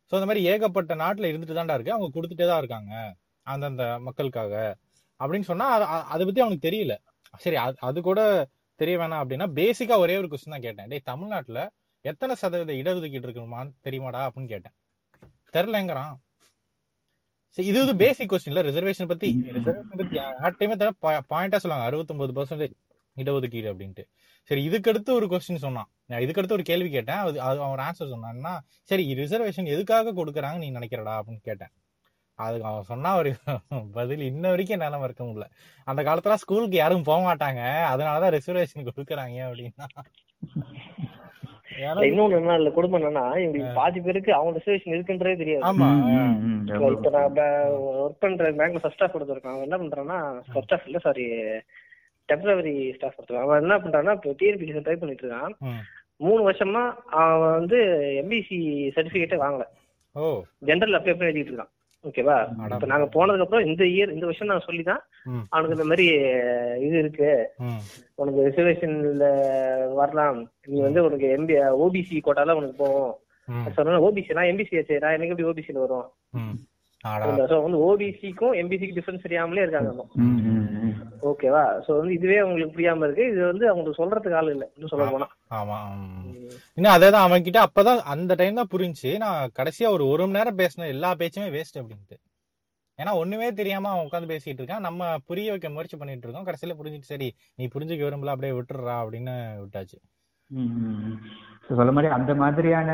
ஸோ அந்த மாதிரி ஏகப்பட்ட நாட்டில் இருந்துட்டு தான்டா இருக்கு அவங்க கொடுத்துட்டே தான் இருக்காங்க அந்தந்த மக்களுக்காக. அப்படின்னு சொன்னா அது- அதை பத்தி அவனுக்கு தெரியல. சரி அது- அது கூட தெரிய வேணாம் அப்படின்னா பேசிக்கா ஒரே ஒரு கொஸ்டின் தான் கேட்டேன். டேய் தமிழ்நாட்டுல எத்தனை சதவீத இடஒதுக்கீடு இருக்குமான்னு தெரியுமாடா அப்படின்னு கேட்டேன். தெரிலங்கிறான் சரி இது வந்து பேசிக் கொஸ்டின்ல ரிசர்வேஷன் பத்தி. ரிசர்வேஷன் பத்தி யார்ட்டையுமே தர பாயிண்டா சொல்லுவாங்க. அறுபத்தொன்பது பர்சன்டேஜ் இடஒதுக்கீடு அப்படின்ட்டு. சரி இதுக்கடுத்து ஒரு கொஸ்டின் சொன்னான். நான் இதுக்கடுத்து ஒரு கேள்வி கேட்டேன். அது அது அவன் ஆன்சர் சொன்னான்னா சரி ரிசர்வேஷன் எதுக்காக கொடுக்குறாங்க நீ நினைக்கிறடா அப்படின்னு கேட்டேன். அதுக்கு அவன் சொன்னா ஒரு பதில் இன்ன வரைக்கும் என்னால மறக்க முடியல. அந்த காலத்துல ஸ்கூலுக்கு யாரும் போக மாட்டாங்க. அதனாலதான் ரிசர்வேஷன் கொடுக்குறாங்க அப்படின்னா. இன்னொன்னு என்ன இல்ல குடும்பம் என்னன்னா இவங்களுக்கு பாதி பேருக்கு அவங்க ரிசர்வேஷன் இருக்குன்றதே தெரியாது. ஆமா. இப்ப இப்ப நான் ஒர்க் பண்ற பேங்க்ல ஃபர்ஸ்ட் ஸ்டாஃப் கொடுத்துருக்கான். அவன் என்ன பண்றான்னா ஃபர்ஸ்ட் ஸ்டாஃப் இல்ல சாரி டெம்பரவரி ஸ்டாஃப் கொடுத்துருக்கான். அவன் என்ன பண்றான்னா இப்போ டிஎன்பிசி ட்ரை பண்ணிட்டு இருக்கான். மூணு வருஷமா அவன் வந்து எம்பிசி சர்டிபிகேட்டே வாங்கல. ஓ. ஜென்ரல் அப்ளை பண்ணி எழுதிட்டு இருக்கான். ஓகேவா. இப்ப நாங்க போனதுக்கு அப்புறம் இந்த இயர் இந்த வருஷம் நான் சொல்லிதான். அவனுக்கு இந்த மாதிரி இது இருக்கு. உனக்கு ரிசர்வேஷன்ல வரலாம். நீ வந்து உனக்கு எம்பி ஓபிசி கோட்டால உனக்கு போகும் ம். சொன்னா ஓபிசி நான் எம்பிசி ஆச்சு நான் எனக்கு எப்படி ஓபிசில வரும்? வந்து ஓபிசிக்கும் எம்பிசிக்கு டிஃபரன்ஸ் தெரியாமலே இருக்காங்க. ஓகேவா சோ வந்து இதுவே அவங்களுக்கு புரியாம இருக்கு. இது வந்து அவங்களுக்கு சொல்றதுக்கு ஆள் இல்ல. இன்னும் சொல்ல போனா. ஆமா. இன்னும் அதே தான் அவன் கிட்ட அப்பதான் அந்த டைம் தான் புரிஞ்சுச்சு. நான் கடைசியா ஒரு ஒரு மணி நேரம் பேசின எல்லா பேச்சுமே வேஸ்ட் அப்படின்ட்டு. ஏன்னா ஒண்ணுமே தெரியாம அவன் உட்காந்து பேசிட்டு இருக்கான். நம்ம புரிய வைக்க முயற்சி பண்ணிட்டு இருக்கோம். கடைசியில புரிஞ்சுட்டு சரி நீ புரிஞ்சுக்க விரும்பல அப்படியே விட்டுடுறா அப்படின்னு விட்டாச்சு. சொல்ல மாதிரி அந்த மாதிரியான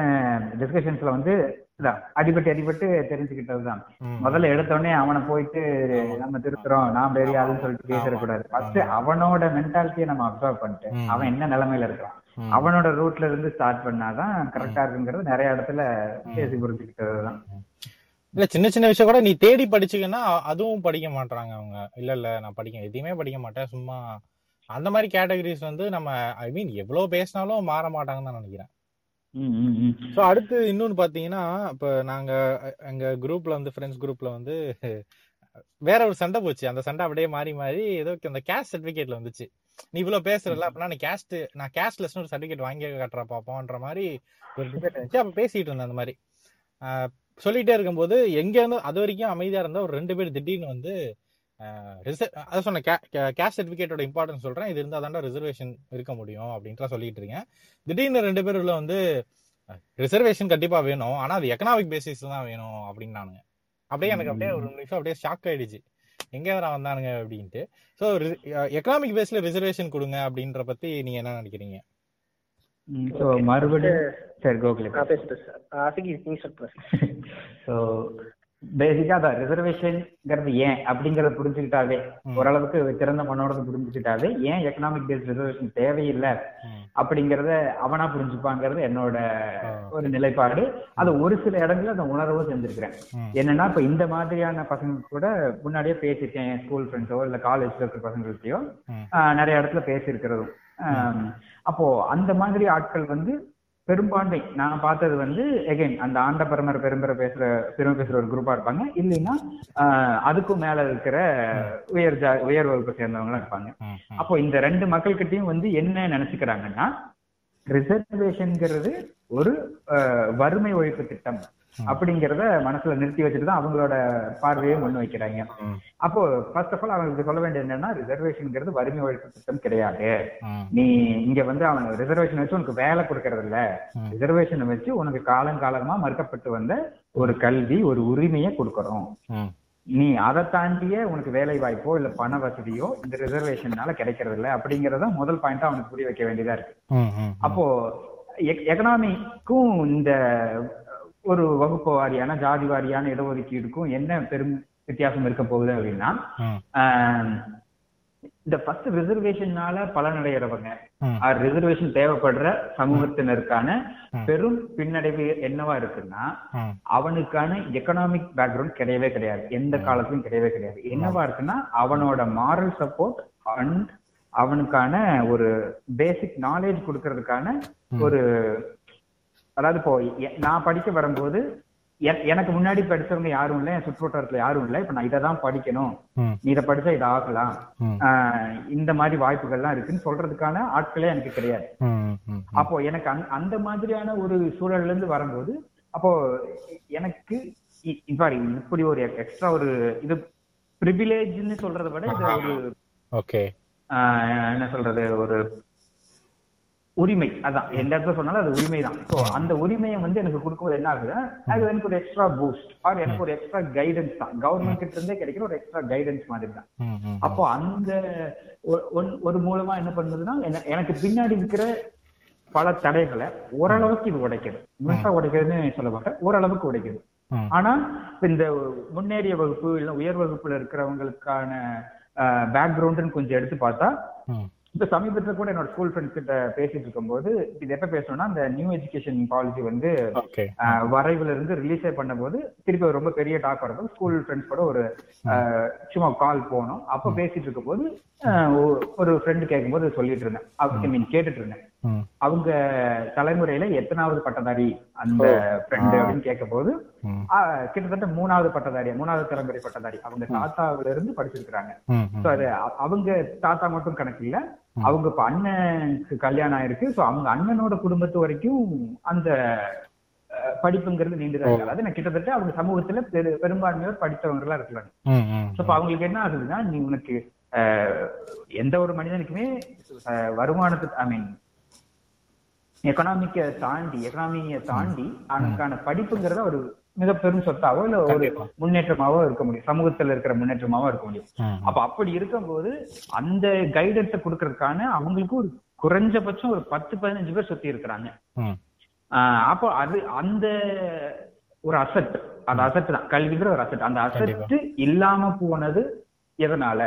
டிஸ்கஷன்ஸ்ல வந்து அடிபட்டு அடிபட்டு தெரிஞ்சுக்கிட்டதுதான். ம். முதல்ல எடுத்த உடனே அவனை போயிட்டு நம்ம திருத்துறோம் நான் பெரிய ஆளுன்னு சொல்லிட்டு பேசிடக்கூடாது ஃபர்ஸ்ட் அவனோட மென்டாலிட்டியை நம்ம அப்சர்வ் பண்ணிட்டு. அவன் என்ன நிலைமையில இருக்கான். அவனோட ரூட்ல இருந்து ஸ்டார்ட் பண்ணாதான் கரெக்டா இருக்குங்கிறது நிறைய இடத்துல பேசி புரிஞ்சுக்கிட்டதுதான். இல்ல சின்ன சின்ன விஷயம் கூட நீ தேடி படிச்சுக்கன்னா அதுவும் படிக்க மாட்டாங்க அவங்க. இல்ல இல்ல நான் படிக்க எதையுமே படிக்க மாட்டேன். சும்மா அந்த மாதிரி கேட்டகரிஸ் வந்து நம்ம ஐ மீன் எவ்வளவு பேசினாலும் மாற மாட்டாங்கன்னு தான் நினைக்கிறேன். ஸோ அடுத்து இன்னொன்னு பாத்தீங்கன்னா இப்ப நாங்க அ- எங்க குரூப்ல வந்து ஃப்ரெண்ட்ஸ் குரூப்ல வந்து வேற ஒரு சண்டை போச்சு. அந்த சண்டை அப்படியே மாறி மாறி ஏதோ அந்த கேஸ்ட் சர்டிபிகேட்ல வந்துச்சு. நீ இவ்வளவு பேசுறல அப்படின்னா நீ கேஸ்ட் நான் கேஸ்ட்லெஸ் ஒரு சர்டிபிகேட் வாங்கி காட்டுற பாப்போம்ன்ற மாதிரி ஒரு டிபேட் இருந்துச்சு அப்ப பேசிட்டு இருந்தேன் அந்த மாதிரி. ஆஹ் சொல்லிட்டே இருக்கும்போது எங்க இருந்து அது வரைக்கும் அமைதியா இருந்த ஒரு ரெண்டு பேர் திடீர்னு வந்து அதை சொன்ன கேஸ்ட் சர்டிபிகேட்டோட இம்பார்ட்டன்ஸ் சொல்றேன். இது இருந்தா தாண்டா ரிசர்வேஷன் இருக்க முடியும் அப்படின்ட்டு சொல்லிட்டு இருக்கேன். திடீர்னு ரெண்டு பேர் உள்ள வந்து ரிசர்வேஷன் கண்டிப்பா வேணும். ஆனா அது எக்கனாமிக் பேசிஸ் தான் வேணும் அப்படின்னானுங்க. அப்படியே எனக்கு அப்படியே ஒரு நிமிஷம் அப்படியே ஷாக் ஆயிடுச்சு. எங்க நான் வந்தானுங்க அப்படின்ட்டு. ஸோ எக்கனாமிக் பேஸ்ல ரிசர்வேஷன் கொடுங்க அப்படின்ற பத்தி நீங்க என்ன நினைக்கிறீங்க? so மறுபடியும் சரி கோகுலே ஸோ பேசிக்கா அதான் ரிசர்வேஷன்ங்கிறது ஏன் அப்படிங்கறத புரிஞ்சுக்கிட்டாவே. ஓரளவுக்கு திறந்த மனோட புரிஞ்சுக்கிட்டாவே ஏன் எக்கனாமிக் பேஸ்ட் ரிசர்வேஷன் தேவையில்லை? அப்படிங்கறத அவனா புரிஞ்சுப்பாங்கிறது என்னோட. ஒரு நிலைப்பாடு. அது ஒரு சில இடங்கள்ல அதை உணரவும் செஞ்சிருக்கிறேன் என்னன்னா இப்ப இந்த மாதிரியான பசங்க கூட முன்னாடியே பேசியிருக்கேன் என் ஸ்கூல் ஃப்ரெண்ட்ஸோ இல்ல காலேஜ்ல இருக்கிற பசங்கள்கிட்டயோ. நிறைய இடத்துல பேசியிருக்கிறதும். அப்போ அந்த மாதிரி ஆட்கள் வந்து பெரும்பான்மை. நான் பார்த்தது வந்து எகைன் அந்த ஆண்ட பரமர் பெரும்பெற பேசுற பெருமை பேசுற ஒரு குரூப்பா இருப்பாங்க. இல்லைன்னா அதுக்கும் மேல இருக்கிற உயர் ஜா உயர் வகுப்பை சேர்ந்தவங்களும் இருப்பாங்க. அப்போ இந்த ரெண்டு மக்கள்கிட்டயும் வந்து என்ன நினைச்சுக்கிறாங்கன்னா ரிசர்வேஷன்ங்கிறது ஒரு வறுமை ஒழிப்பு திட்டம். அப்படிங்கறத மனசுல நிறுத்தி வச்சுட்டு தான் அவங்களோட பார்வையை முன் வைக்கிறாங்க. அப்போ ஃபர்ஸ்ட் ஆஃப் ஆல் அவங்களுக்கு சொல்ல வேண்டியது என்னன்னா ரிசர்வேஷன்ங்கிறது வறுமை ஒழிப்பு திட்டம் கிடையாது. நீ இங்க வந்து அவன் ரிசர்வேஷன் வச்சு உனக்கு வேலை கொடுக்கறது இல்ல. ரிசர்வேஷன் வச்சு உனக்கு காலங்காலமா மறுக்கப்பட்டு வந்த ஒரு கல்வி ஒரு உரிமையை கொடுக்கறோம். நீ அதை தாண்டிய உனக்கு வேலை வாய்ப்போ இல்ல பண வசதியோ இந்த ரிசர்வேஷன்னால கிடைக்கிறது இல்ல அப்படிங்கறத முதல் பாயிண்டா அவனுக்கு புரிய வைக்க வேண்டியதா இருக்கு. அப்போ எக்கனாமிக்கும் இந்த ஒரு வகுப்பு வாரியான ஜாதி வாரியான இடஒதுக்கீடுக்கும் என்ன பெரும் வித்தியாசம் இருக்க போகுது அப்படின்னா இந்த ஃபர்ஸ்ட் ரிசர்வேஷன்னால பலனடைகிறவங்க. ரிசர்வேஷன் தேவைப்படுற சமூகத்தினருக்கான. பெரும் பின்னடைவு என்னவா இருக்குன்னா அவனுக்கான எக்கனாமிக் பேக்ரவுண்ட் கிடையவே கிடையாது. எந்த காலத்திலும் கிடையவே கிடையாது. என்னவா இருக்குன்னா அவனோட மாரல் சப்போர்ட் அண்ட் அவனுக்கான ஒரு பேசிக் நாலேஜ் கொடுக்கறதுக்கான ஒரு அதாவது இப்போ நான் படிக்க வரும்போது எனக்கு முன்னாடி படிச்சவங்க யாரும் இல்லை என் சுற்றுவட்டாரத்துல யாரும் இல்லை. இப்ப நான் இதை தான் படிக்கணும். நீ இதை படிச்சா இது ஆகலாம். இந்த மாதிரி வாய்ப்புகள்லாம் இருக்குன்னு சொல்றதுக்கான ஆட்களே எனக்கு கிடையாது. அப்போ எனக்கு அந்த- மாதிரியான ஒரு சூழல்ல இருந்து வரும்போது அப்போ எனக்கு இவ்வாறு இப்படி ஒரு எக்ஸ்ட்ரா ஒரு இது ப்ரிவிலேஜ்னு சொல்றதை விட இது ஒரு என்ன சொல்றது ஒரு உரிமை. அதான். எந்த இடத்துல சொன்னாலும் அது உரிமை தான் ஸோ அந்த உரிமையை வந்து எனக்கு கொடுக்கும்போது என்ன ஆகுது அது எனக்கு ஒரு எக்ஸ்ட்ரா பூஸ்ட் ஆர் எனக்கு ஒரு எக்ஸ்ட்ரா கைடன்ஸ் தான். கவர்மெண்ட் கிட்ட இருந்தே கிடைக்கிற ஒரு எக்ஸ்ட்ரா கைடன்ஸ் மாதிரி தான் அப்போ அந்த ஒரு மூலமா என்ன பண்ணுதுன்னா எனக்கு பின்னாடி இருக்கிற பல தடைகளை ஓரளவுக்கு இது உடைக்குது. முழுசா உடைக்கிறதுன்னு சொல்ல மாட்டேன். ஓரளவுக்கு உடைக்குது. ஆனா இந்த முன்னேறிய வகுப்பு இல்ல உயர் வகுப்புல இருக்கிறவங்களுக்கான பேக்ரவுண்டுன்னு கொஞ்சம் எடுத்து பார்த்தா இப்ப சமீபத்துல கூட என்னோட ஸ்கூல் ஃப்ரெண்ட்ஸ் கிட்ட பேசிட்டு இருக்கும்போது இது எப்ப பேசணும்னா அந்த நியூ எஜுகேஷன் பாலிசி வந்து வரைவுல இருந்து ரிலீஸே பண்ணும்போது திருப்பி ரொம்ப பெரிய டாக் வரதும் ஸ்கூல் ஃப்ரெண்ட்ஸ் கூட ஒரு சும்மா கால் போனோம். அப்ப பேசிட்டு இருக்கும்போது ஒரு ஃப்ரெண்டு கேட்கும்போது சொல்லிட்டு இருந்தேன். ஐ மீன் கேட்டுட்டு இருந்தேன். அவங்க தலைமுறையில எத்தனாவது பட்டதாரி அந்த ஃப்ரெண்டு அப்படின்னு கேட்கும்போது ம், ஆஹ் கிட்டத்தட்ட மூணாவது பட்டதாரி மூணாவது தலைமுறை பட்டதாரி அவங்க தாத்தாவில இருந்து படிச்சிருக்கிறாங்க. அது அ- அவங்க தாத்தா மட்டும் கணக்கு இல்ல. அவங்க இப்ப அண்ணனுக்கு கல்யாணம் ஆயிருக்கு. சோ அவங்க அண்ணனோட குடும்பத்து வரைக்கும் அந்த படிப்புங்கிறது நீண்டுதான். இருக்கு அதாவது நான் கிட்டத்தட்ட அவங்க சமூகத்துல பெரு பெரும்பான்மையோர் படித்தவங்க எல்லாம் இருக்கிறாங்க இப்ப அவங்களுக்கு என்ன ஆகுதுன்னா நீ உனக்கு எந்த ஒரு மனிதனுக்குமே அஹ், வருமானத்துக்கு ஐ மீன் எக்கனாமிக்க தாண்டி எக்கனாமிய தாண்டி அவனுக்கான படிப்புங்கிறத ஒரு மிக பெரும் சொத்தாவோ இல்ல ஒரு. முன்னேற்றமாவோ இருக்க முடியும். சமூகத்துல இருக்கிற முன்னேற்றமாவோ இருக்க முடியும். அப்ப அப்படி இருக்கும்போது அந்த கைடன்ஸை கொடுக்கறதுக்கான அவங்களுக்கு ஒரு குறைஞ்சபட்சம் ஒரு பத்து பதினஞ்சு பேர் சுத்தி இருக்கிறாங்க. அப்போ அது அந்த ஒரு அசட் அந்த அசட் தான். கல்விங்கிற ஒரு அசட் அந்த அசட் இல்லாம போனது எதனால.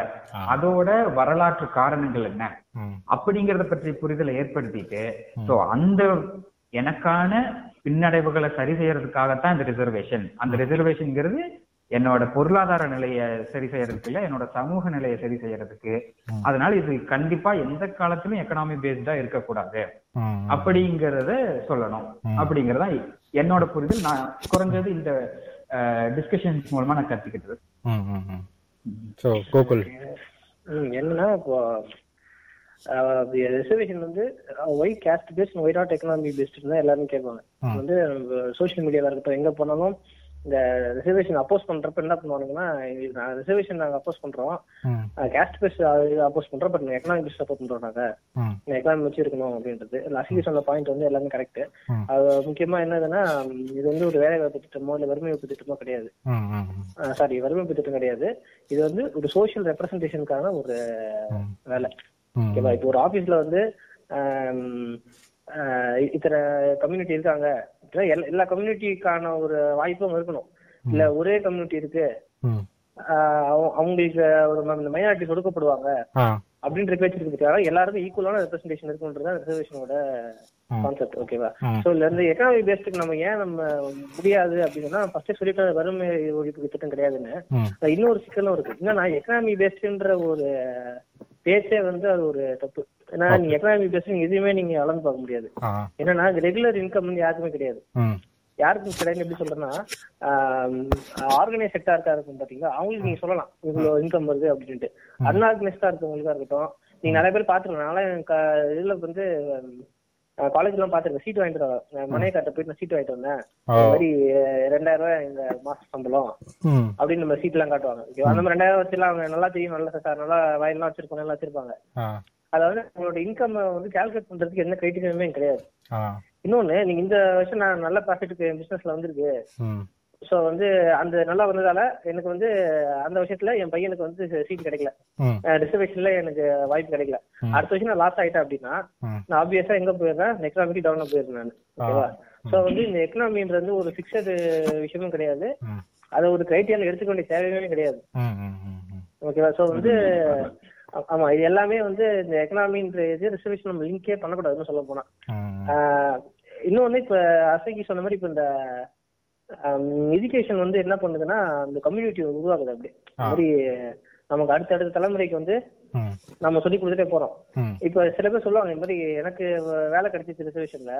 அதோட வரலாற்று காரணங்கள் என்ன? அப்படிங்கறத பற்றி புரிதலை ஏற்படுத்திட்டு சோ அந்த எனக்கான பின்னடைவுகளை சரி செய்யறதுக்காகத்தான் இந்த ரிசர்வேஷன் அந்த ரிசர்வேஷன்ங்கிறது என்னோட பொருளாதார நிலையை சரி செய்யறதுக்கு இல்ல என்னோட சமூக நிலையை சரி செய்யறதுக்கு. அதனால இது கண்டிப்பா எந்த காலத்திலும் எக்கனாமி பேஸ்டா இருக்கக்கூடாது. அப்படிங்கறத சொல்லணும். அப்படிங்கறதா என்னோட புரிதல். நான் குறைஞ்சது இந்த டிஸ்கஷன்ஸ் மூலமா நான் கத்துக்கிட்டது. கோகுல் ம், என்னன்னா இப்போ ரிசர்வேஷன் வந்து why caste based why not economy based தான் எல்லாருமே கேட்பாங்க. வந்து சோஷியல் மீடியாவா இருக்கட்டும் எங்க போனாலும் இந்த ரிசர்வேஷன் அப்போஸ் பண்றப்ப என்ன பண்ணுவானுங்கன்னா ரிசர்வேஷன் நாங்க அப்போஸ் பண்றோம். கேஸ்ட் பேஸ்ட் அப்போஸ் பண்றோம் பட் எக்கனாமிக் பேஸ்ட் சப்போர்ட் பண்றோம் நாங்க. எக்கனாமி வச்சு இருக்கணும் அப்படின்றது. லசிகி சொன்ன பாயிண்ட் வந்து எல்லாமே கரெக்ட். அது முக்கியமா என்னதுன்னா இது வந்து ஒரு வேலை வாய்ப்பு திட்டமோ இல்ல வறுமை வாய்ப்பு திட்டமோ கிடையாது. சாரி வறுமை வாய்ப்பு திட்டம் கிடையாது. இது வந்து ஒரு சோஷியல் ரெப்ரசன்டேஷனுக்கான ஒரு. வேலை. ஓகேவா? இப்போ ஒரு ஆபீஸ்ல வந்து இத்தனை கம்யூனிட்டி இருக்காங்க. எல்லா- கம்யூனிட்டிக்கான ஒரு வாய்ப்பும் இருக்கணும். இல்ல ஒரே கம்யூனிட்டி இருக்கு. அவங்களுக்கு ஒரு மைனாரிட்டி ஒடுக்கப்படுவாங்க அப்படின்ற பேச்சு இருக்கிறதுக்காக எல்லாருக்கும் ஈக்குவலான ரெப்ரஸன்டேஷன் இருக்குன்றது ரிசர்வேஷனோட. கான்செப்ட் ஓகேவா. சோ இதுல இருந்து எக்கனாமி பேஸ்டுக்கு நம்ம ஏன் நம்ம முடியாது அப்படின்னா ஃபர்ஸ்ட் சொல்லிட்டு வறுமை ஒழிப்பு திட்டம் கிடையாதுன்னு. இன்னொரு சிக்கலும் இருக்கு. என்னன்னா எக்கனாமி பேஸ்டுன்ற ஒரு பேச்சே வந்து அது ஒரு தப்பு. ஏன்னா நீங்க எக்கனாமிக் பேஸ் நீங்க எதுவுமே நீங்க அளந்து பார்க்க முடியாது. என்னன்னா ரெகுலர் இன்கம் வந்து யாருக்குமே கிடையாது. யாருக்கும் கிடையாது எப்படி சொல்றேன்னா ஆர்கனைஸ் செக்டாருக்கா இருக்கும் பாத்தீங்களா? அவங்களுக்கு நீங்க சொல்லலாம். இவ்வளவு இன்கம் வருது அப்படின்ட்டு. அன்ஆர்கனைஸ்டா இருக்கவங்களுக்கா இருக்கட்டும். நீங்க நிறைய பேர் பாத்துருக்கோம் க- இதுல வந்து காலேஜ் எல்லாம் பாத்துருக்கேன் சீட் வாங்கிட்டு வரேன் காட்ட போயிட்டு நான் சீட் வாங்கிட்டு வந்தேன். இந்த மாதிரி ரெண்டாயிரம் ரூபாய் இந்த மாச சம்பளம் அப்படின்னு நம்ம சீட் எல்லாம் காட்டுவாங்க? அந்த மாதிரி ரெண்டாயிரம் வச்சுலாம் அவங்க நல்லா தெரியும். நல்லா சார் நல்லா வயல்லாம் வச்சிருப்பாங்க நல்லா வச்சிருப்பாங்க. அதாவது உங்களோட இன்கம் வந்து கால்குலேட் பண்றதுக்கு எந்த கிரைட்டீரியாமே கிடையாது. இன்னொன்னு நீங்க இந்த வருஷம் நான் நல்ல ப்ராஃபிட்டுக்கு பிசினஸ்ல வந்திருக்கு. சோ வந்து அந்த நல்லா வந்ததால எனக்கு வந்து அந்த விஷயத்துல என் பையனுக்கு வந்து சீட் கிடைக்கல. ரிசர்வேஷன்ல எனக்கு வாய்ப்பு கிடைக்கல. அடுத்த வருஷம் நான் லாஸ் ஆயிட்டேன் அப்படின்னா நான் ஆப்வியஸா எங்க போயிடுறேன்? எக்கனாமிக் டவுன் போயிருந்தேன் நான். ஓகேவா சோ வந்து இந்த எக்கனாமின்றது ஒரு பிக்சடு விஷயமும் கிடையாது. அதை ஒரு கிரைட்டீரியா எடுத்துக்க வேண்டிய தேவையுமே கிடையாது. ஓகேவா சோ வந்து ஆமா இது எல்லாமே வந்து இந்த எக்கனாமின்ற இது ரிசர்வேஷன் நம்ம லிங்கே பண்ணக்கூடாதுன்னு சொல்ல போனா. இன்னொன்னு இப்ப அசைக்கு சொன்ன மாதிரி இப்ப இந்த எஜுகேஷன் வந்து என்ன பண்ணுதுன்னா அந்த கம்யூனிட்டி உருவாக்குது அப்படி மாதிரி நமக்கு அடுத்தடுத்த தலைமுறைக்கு வந்து நம்ம சொல்லி கொடுத்துட்டே போறோம். இப்ப சில பேர் சொல்லுவாங்க இந்த மாதிரி எனக்கு வேலை கிடைச்சிச்சு ரிசர்வேஷன்ல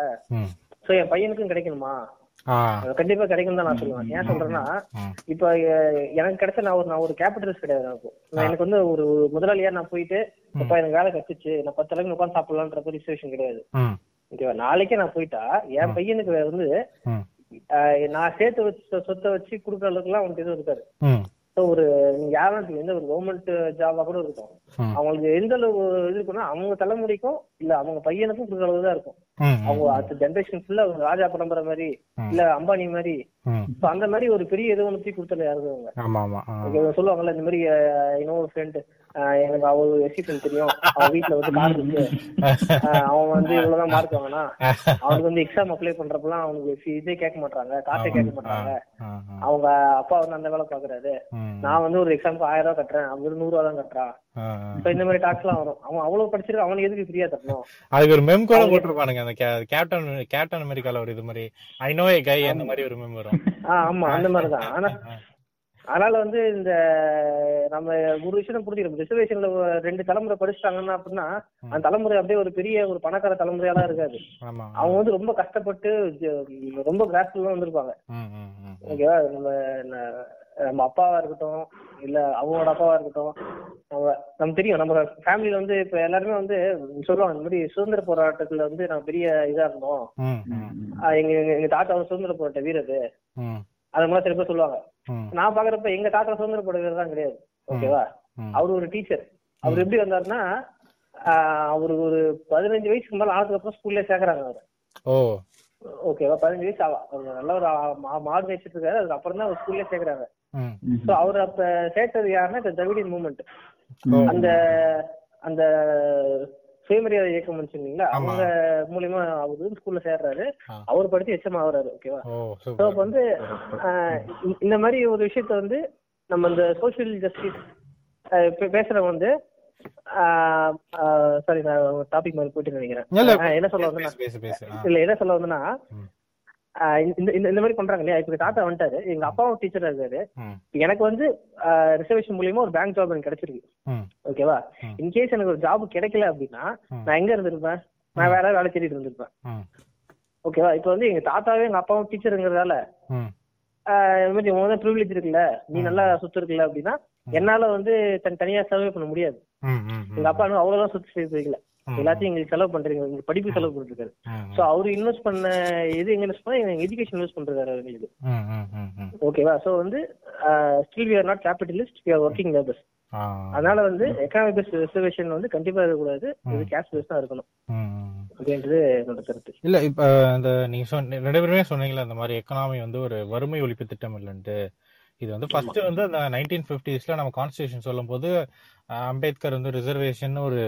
சோ என் பையனுக்கும் கிடைக்கணுமா? கண்டிப்பா கிடைக்கும் தான் நான் சொல்லுவேன். ஏன் சொல்றேன்னா இப்ப எனக்கு கிடைச்ச நான் ஒரு நான் ஒரு கேபிட்டலிஸ்ட் கிடையாது எனக்கு. எனக்கு வந்து ஒரு முதலாளியா நான் போயிட்டு இப்ப எனக்கு வேலை கிடைச்சிச்சு. நான் பத்து அளவுக்கு உட்காந்து சாப்பிடலான்ற ரிசர்வேஷன் கிடையாது. ஓகேவா? நாளைக்கே நான் போயிட்டா என் பையனுக்கு வந்து நான் சேர்த்து வச்சு சொத்தை வச்சு கொடுக்குற அளவுக்குலாம் அவனுக்கு எதுவும் ஸோ ஒரு நீங்க யாரும் எந்த ஒரு கவர்மெண்ட் ஜாபா கூட இருக்கும். அவங்களுக்கு எந்த அளவு இது இருக்குன்னா அவங்க தலைமுறைக்கும் இல்ல அவங்க பையனுக்கும் கொடுக்குற அளவு தான் இருக்கும். அவங்க அடுத்த ஜென்ரேஷன் ஃபுல்லா ராஜா பரம்பரை மாதிரி. இல்ல அம்பானி மாதிரி ஸோ அந்த மாதிரி ஒரு பெரிய ஏதோ ஒன்று கொடுத்தல யாரும் அவங்க? சொல்லுவாங்கல்ல இந்த மாதிரி இன்னொரு ஃப்ரெண்ட் எனக்கு அவர் எஸ்சி ஃப்ரெண்ட் தெரியும். அவன் வீட்டுல வந்து கார் இருக்கு. அவன் வந்து இவ்வளவுதான் மார்க் வாங்கினா அவனுக்கு வந்து எக்ஸாம் அப்ளை பண்றப்பலாம் அவனுக்கு இதே கேட்க மாட்டாங்க காசே கேட்க மாட்டாங்க அவங்க அப்பா வந்து அந்த வேலை பாக்குறாரு. நான் வந்து ஒரு எக்ஸாம்க்கு ஆயிரம் ரூபாய் கட்டுறேன். அவரு நூறு ரூபா தான் கட்டுறான். இப்ப இந்த மாதிரி டாக்ஸ் எல்லாம் வரும். அவன் அவ்வளவு படிச்சிருக்க அவனுக்கு எதுக்கு ஃப்ரீயா தரணும்? அதுக்கு ஒரு மெம் கூட போட்டிருப்பானுங்க அந்த கே- கேப்டன் கேப்டன் அமெரிக்கால ஒரு இது மாதிரி ஐ நோ ஏ கை அந்த மாதிரி ஒரு மெம் வரும். ஆமா அந்த மாதிரிதான் ஆனா அதனால வந்து இந்த நம்ம ஒரு விஷயம் புரிஞ்சுக்கணும். ரிசர்வேஷன்ல ரெண்டு தலைமுறை படிச்சிட்டாங்கன்னா அப்படின்னா அந்த தலைமுறை அப்படியே ஒரு பெரிய ஒரு பணக்கார தலைமுறையெல்லாம் இருக்காது. அவங்க வந்து ரொம்ப கஷ்டப்பட்டு ரொம்ப கிராஸ்ல வந்திருப்பாங்க. ஓகேவா? நம்ம நம்ம அப்பாவா இருக்கட்டும் இல்ல அவங்களோட அப்பாவா இருக்கட்டும் நம்ம நமக்கு தெரியும் நம்ம ஃபேமிலில வந்து இப்ப எல்லாருமே வந்து சொல்லுவாங்க இந்த மாதிரி சுதந்திர போராட்டத்துல வந்து நான் பெரிய இதா இருந்தோம். எங்க எங்க- தாத்தா சுதந்திர போராட்ட வீரர். ம். அது மாதிரி சில பேர் சொல்லுவாங்க. நான் பாக்குறப்ப எங்க தாத்தா சுதந்திர போராட்ட வீரர் தான் கிடையாது. ஓகேவா. அவர் ஒரு டீச்சர். அவர் எப்படி வந்தாருன்னா அவர் ஒரு பதினஞ்சு வயசுக்கு மேல ஆனதுக்கு அப்புறம் ஸ்கூல்ல சேர்க்கறாங்க அவர். ஓகேவா? பதினஞ்சு வயசு ஆவா. அவர் நல்ல ஒரு மாடு வச்சுட்டு இருக்காரு. அதுக்கு அப்புறம் தான் அவர் ஸ்கூல்ல சேர்க்கறாங்க. அவர் அப்ப சேர்த்தது யாருன்னா இந்த திராவிடியன் மூமெண்ட். ஓ. அந்த அந்த சுயமரியாதை இயக்கம் வச்சிருந்தீங்களா அவங்க மூலியமா அவர் வந்து ஸ்கூல்ல சேர்றாரு. அவர் படிச்சு எச்சம் ஆகுறாரு ஓகேவா சோ அப்ப வந்து இந்த- மாதிரி ஒரு விஷயத்த வந்து நம்ம இந்த சோசியல் ஜஸ்டிஸ் பேசுறவங்க வந்து சாரி நான் டாபிக் மாதிரி போயிட்டு நினைக்கிறேன். என்ன சொல்ல வந்தேன்னா. இல்ல என்ன சொல்ல வந்தேன்னா இந்த இந்த இந்த மாதிரி பண்றாங்க இல்லையா? இப்ப தாத்தா வந்துட்டாரு. எங்க அப்பாவும் டீச்சரா இருக்காரு. எனக்கு வந்து ரிசர்வேஷன் மூலியமா ஒரு பேங்க் ஜாப் எனக்கு கிடைச்சிருக்கு. ஓகேவா. இன்கேஸ் எனக்கு ஒரு ஜாப் கிடைக்கல அப்படின்னா. நான் எங்க இருந்திருப்பேன்? நான் வேற வேலை தேடிட்டு இருந்திருப்பேன். ஓகேவா இப்போ வந்து எங்க தாத்தாவே எங்க அப்பாவும் டீச்சருங்கிறதால மாதிரி தான் ப்ரிவிலேஜ் இருக்குல்ல? நீ நல்லா சுத்து இருக்குல்ல அப்படின்னா என்னால வந்து தனி தனியா சர்வே பண்ண முடியாது. எங்க அப்பா அவ்வளவுதான் சுத்தி சேர்த்து வைக்கல. எல்லாத்தையும் எங்களுக்கு செலவு பண்றீங்க. உங்களுக்கு படிப்பு செலவு பண்ணிருக்காரு ம் சோ அவரு இன்வெஸ்ட் பண்ண இது எங்க இன்வெஸ்ட் பண்ணா எங்க எஜுகேஷன் இன்வெஸ்ட் பண்றாரு எங்களுக்கு. ஓகேவா சோ வந்து still we are not capitalist we are working labours அதனால வந்து எக்கனாமிக் பேஸ்ட் ரிசர்வேஷன் வந்து கண்டிப்பா இருக்கக்கூடாது. இது கேஷ் பேஸ்ட் தான் இருக்கணும். இல்ல இப்ப இந்த நீங்க சொன்ன ரெண்டு பேருமே சொன்னீங்களா இந்த மாதிரி எக்கனாமி வந்து ஒரு வறுமை ஒழிப்பு திட்டம் இல்லைன்ட்டு. இது வந்து ஃபர்ஸ்ட் வந்து அந்த நைன்டீன் பிப்டிஸ்ல நம்ம கான்ஸ்டியூஷன் சொல்லும் போது அம்பேத்கர் வந்து ரிசர்வேஷன் ஒரு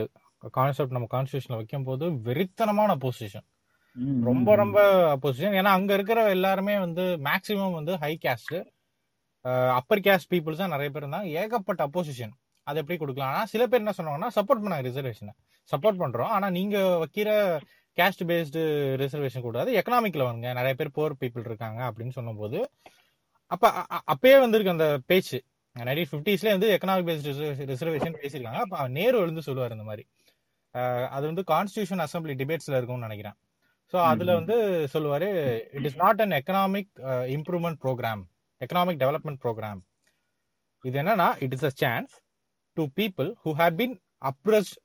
கான்செப்ட் நம்ம கான்ஸ்டியூஷன்ல வைக்கும் போது வெறித்தனமான பொசிஷன் ரொம்ப ரொம்ப பொசிஷன் ஏன்னா அங்க இருக்கிற எல்லாருமே வந்து மேக்சிமம் வந்து high caste upper caste peoples தான் நிறைய பேர் இருந்தாங்க. ஏகப்பட்ட அப்போசிஷன் அது எப்படி கொடுக்கலாம்? ஆனா சில பேர் என்ன சொன்னாங்கன்னா சப்போர்ட் பண்ணாங்க ரிசர்வேஷனை சப்போர்ட் பண்றோம். ஆனா நீங்க வைக்கிற கேஸ்ட் பேஸ்டு ரிசர்வேஷன் கூடாது எக்கனாமிக்ல வாங்க நிறைய பேர் போர் பீப்புள் இருக்காங்க அப்படின்னு சொன்னபோது அப்ப அப்பயே வந்திருக்கு அந்த பேச்சு. நைன்டீன் பிப்டிஸ்ல வந்து எக்கனாமிக் பேஸ்ட் ரிசர்வேஷன் பேசியிருக்காங்க. அப்ப நேரு எழுந்து சொல்லுவார் இந்த மாதிரி. அது வந்து கான்ஸ்டியூஷன் அசம்பிளி டிபேட்ஸ்ல இருக்கும்னு நினைக்கிறேன் ஸோ அதுல. வந்து சொல்லுவாரு it is not an economic improvement program economic development program இது என்னன்னா it is a chance to people who have been oppressed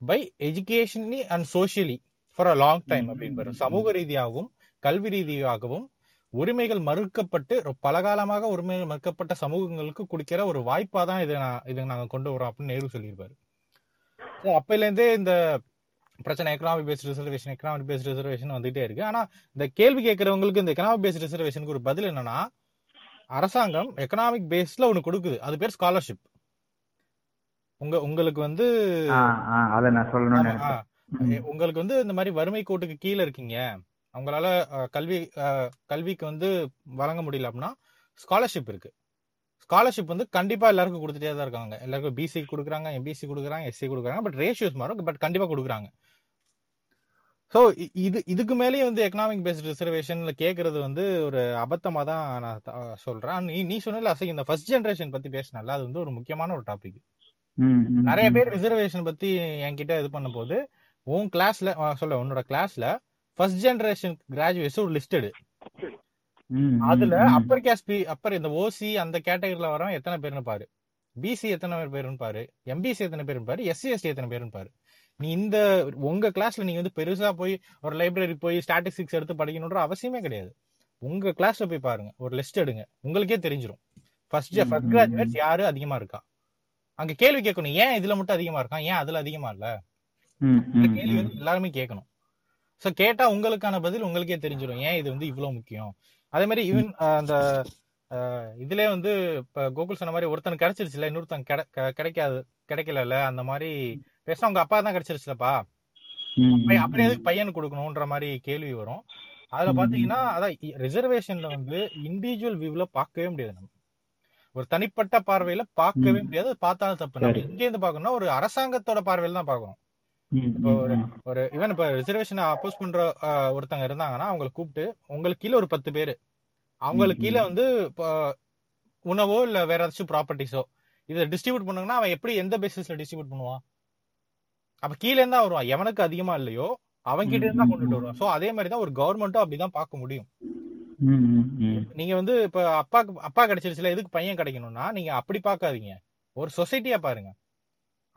by educationally and socially for a long time. அப்படின்னு சமூக ரீதியாகவும் கல்வி ரீதியாகவும் உரிமைகள் மறுக்கப்பட்டு பலகாலமாக உரிமைகள் மறுக்கப்பட்ட சமூகங்களுக்கு கொடுக்கிற ஒரு வாய்ப்பா தான் இதை நான் இதை நாங்க கொண்டு வரோம் அப்படின்னு நேரு சொல்லியிருப்பாரு So, அப்பையில இருந்தே இந்த பிரச்சனை economic based reservation economic based reservation வந்துட்டே இருக்கு. ஆனா இந்த கேள்வி கேட்கறவங்களுக்கு இந்த எக்கனாமிக் பேஸ்ட் ரிசர்வேஷனுக்கு ஒரு பதில் என்னன்னா அரசாங்கம் எக்கனாமிக் பேஸ்ட்ல ஒன்னு கொடுக்குது. அது பேர் ஸ்காலர்ஷிப் உங்க உங்களுக்கு வந்து உங்களுக்கு வந்து இந்த மாதிரி வறுமை கோட்டுக்கு கீழே இருக்கீங்க. அஹ், கல்வி கல்விக்கு வந்து வழங்க முடியல அப்படின்னா ஸ்காலர்ஷிப் இருக்கு. ஸ்காலர்ஷிப் வந்து கண்டிப்பா எல்லாருக்கும் கொடுத்துட்டே தான் இருக்காங்க. எல்லாருக்கும் பிசி கொடுக்குறாங்க எம்பிசி கொடுக்குறாங்க எஸ்சி கொடுக்குறாங்க பட் ரேஷியோஸ் மாறும் பட் கண்டிப்பா கொடுக்குறாங்க. ஸோ இது இதுக்கு மேலேயே வந்து எக்கனாமிக் பேஸ்ட் ரிசர்வேஷன்ல கேட்கறது வந்து ஒரு அபத்தமா தான் நான் சொல்றேன். நீ நீ சொன்னல அசை இந்த ஃபர்ஸ்ட் ஜெனரேஷன் பத்தி பேசினல அது வந்து ஒரு முக்கியமான ஒரு டாபிக் நிறைய. பேர் ரிசர்வேஷன் பத்தி என்கிட்ட இது பண்ணும்போது உன் கிளாஸ்ல சொல்ல உன்னோட கிளாஸ்ல ஃபர்ஸ்ட் ஜெனரேஷன் கிராஜுவேட்ஸ் ஒரு லிஸ்டடு அதுல. அப்பர் கேஸ்ட் அப்பர் இந்த ஓசி அந்த கேட்டகரியில வரவன் எத்தனை பேர்னு பாரு. பிசி எத்தனை பேர்னு பாரு. எம்பிசி எத்தனை பேர்னு பாரு. எஸ்சி எஸ்டி எத்தனை பேர்னு பாரு. நீ இந்த உங்க கிளாஸ்ல நீங்க வந்து பெருசா போய் ஒரு லைப்ரரி போய் ஸ்டாட்டிஸ்டிக்ஸ் எடுத்து படிக்கணுன்ற அவசியமே கிடையாது. உங்க கிளாஸ்ல போய் பாருங்க. ஒரு லிஸ்ட் எடுங்க. உங்களுக்கே தெரிஞ்சிரும். ஃபர்ஸ்ட் ஃபர்ஸ்ட் கிராஜுவேட்ஸ் யாரு அதிகமா இருக்கா? அங்க கேள்வி கேட்கணும். ஏன் இதுல மட்டும் அதிகமா இருக்கான்? ஏன் அதுல அதிகமா இல்ல? கேள்வி எல்லாருமே கேட்கணும். சோ கேட்டா உங்களுக்கான பதில் உங்களுக்கே தெரிஞ்சிடும் ஏன் இது வந்து இவ்வளவு முக்கியம்? அதே மாதிரி ஈவன் அந்த இதுலயே வந்து இப்ப கோகுல் சொன்ன மாதிரி ஒருத்தன் கிடைச்சிருச்சுல இன்னொருத்தன் கிடைக்காது கிடைக்கல அந்த மாதிரி பேச உங்க அப்பா தான் கிடைச்சிருச்சுலப்பா அப்படியே. எதுக்கு பையனுக்கு கொடுக்கணும்ன்ற மாதிரி கேள்வி வரும் அதுல பாத்தீங்கன்னா அதான் ரிசர்வேஷன்ல வந்து இண்டிவிஜுவல் வியூல பார்க்கவே முடியாது நம்ம ஒரு தனிப்பட்ட பார்வையில பார்க்கவே. முடியாது பார்த்தாலும் தப்பு நம்ம. இங்க இருந்து பார்க்கணும்னா ஒரு அரசாங்கத்தோட பார்வையில தான் பார்க்கணும் ம், இப்போ ஒரு. ஒரு ஈவன் இப்ப ரிசர்வேஷன் அப்போஸ் பண்ற ஒருத்தங்க இருந்தாங்கன்னா அவங்களை கூப்பிட்டு உங்களுக்கு கீழே ஒரு பத்து பேரு அவங்களுக்கு கீழே. வந்து இப்போ உணவோ இல்ல வேற ஏதாச்சும் ப்ராப்பர்ட்டிஸோ இதை டிஸ்ட்ரிபியூட் பண்ணாங்கன்னா அவன் எப்படி எந்த பேசிஸ்ல டிஸ்ட்ரிபியூட் பண்ணுவான் அப்ப கீழே இருந்தா வருவான் எவனுக்கு அதிகமா இல்லையோ அவன் கிட்ட இருந்தா கொண்டுட்டு. வருவான் சோ அதே மாதிரி தான் ஒரு கவர்மெண்ட்டும் அப்படிதான் பார்க்க முடியும். நீங்க வந்து இப்ப அப்பாக்கு அப்பா கிடைச்சிருச்சுல எதுக்கு பையன் கிடைக்கணும்னா நீங்க அப்படி பார்க்காதீங்க ஒரு சொசைட்டியா பாருங்க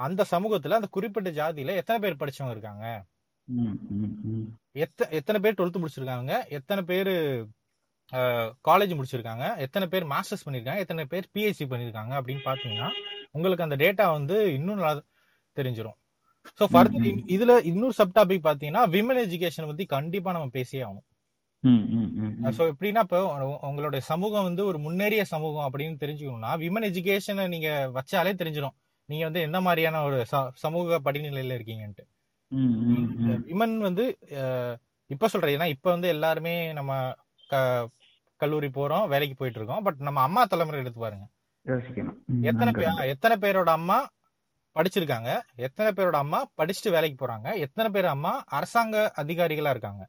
அந்த சமூகத்துல அந்த குறிப்பிட்ட ஜாதியில எத்தனை பேர் படிச்சவங்க இருக்காங்க. எத்த எத்தனை பேர் டுவெல்த் முடிச்சிருக்காங்க? எத்தனை பேர் காலேஜ் முடிச்சிருக்காங்க? எத்தனை பேர் மாஸ்டர்ஸ் பண்ணிருக்காங்க? எத்தனை பேர் பிஹெச்டி பண்ணிருக்காங்க? அப்படின்னு பாத்தீங்கன்னா உங்களுக்கு அந்த டேட்டா வந்து இன்னும் நல்லா தெரிஞ்சிரும். So further. இதுல இன்னொரு சப் டாபிக் பாத்தீங்கன்னா விமன் எஜுகேஷன் பத்தி கண்டிப்பா நம்ம பேசியே ஆகணும். ஸோ எப்படின்னா இப்போ உங்களுடைய சமூகம் வந்து ஒரு முன்னேறிய சமூகம் அப்படின்னு தெரிஞ்சுக்கணும்னா விமன் எஜுகேஷனை நீங்க வச்சாலே தெரிஞ்சிடும் நீங்க வந்து எந்த மாதிரியான ஒரு சமூக படிநிலையில இருக்கீங்கன்ட்டு. விமன் வந்து இப்ப சொல்றேன். ஏன்னா இப்ப வந்து எல்லாருமே நம்ம கல்லூரி போறோம் வேலைக்கு போயிட்டு இருக்கோம் பட் நம்ம அம்மா தலைமுறை எடுத்து பாருங்க. எத்தனை. பேர் எத்தனை பேரோட அம்மா படிச்சிருக்காங்க எத்தனை பேரோட அம்மா படிச்சுட்டு வேலைக்கு போறாங்க எத்தனை பேர் அம்மா அரசாங்க அதிகாரிகளா இருக்காங்க.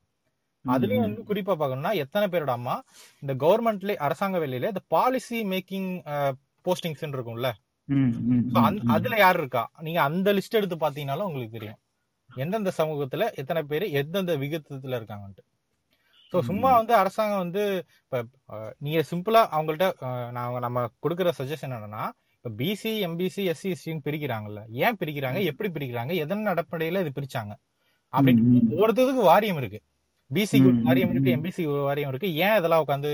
அதுலயும். வந்து குறிப்பா பார்க்கணும்னா எத்தனை பேரோட அம்மா இந்த கவர்மெண்ட்ல அரசாங்க வேலையில இந்த பாலிசி மேக்கிங் போஸ்டிங்ஸ் இருக்கும்ல. அதுல யார் இருக்கா? நீங்க அந்த லிஸ்ட் எடுத்து பாத்தீங்கன்னாலும் உங்களுக்கு தெரியும். எந்தெந்த சமூகத்துல எத்தனை பேர் எந்தெந்த விகிதத்துல இருக்காங்கன்ட்டு. ஸோ சும்மா வந்து அரசாங்கம் வந்து இப்ப நீங்க சிம்பிளா அவங்கள்ட்ட நான் நம்ம கொடுக்குற சஜஷன் என்னன்னா இப்ப பிசி எம்பிசி எஸ்சி எஸ்டின்னு பிரிக்கிறாங்கல்ல ஏன் பிரிக்கிறாங்க? எப்படி பிரிக்கிறாங்க? எதன் அடிப்படையில இது பிரிச்சாங்க? அப்படின்னு. ஒவ்வொருத்தருக்கு வாரியம் இருக்கு. பிசிக்கு வாரியம் இருக்கு. எம்பிசி வாரியம் இருக்கு. ஏன் இதெல்லாம் உட்காந்து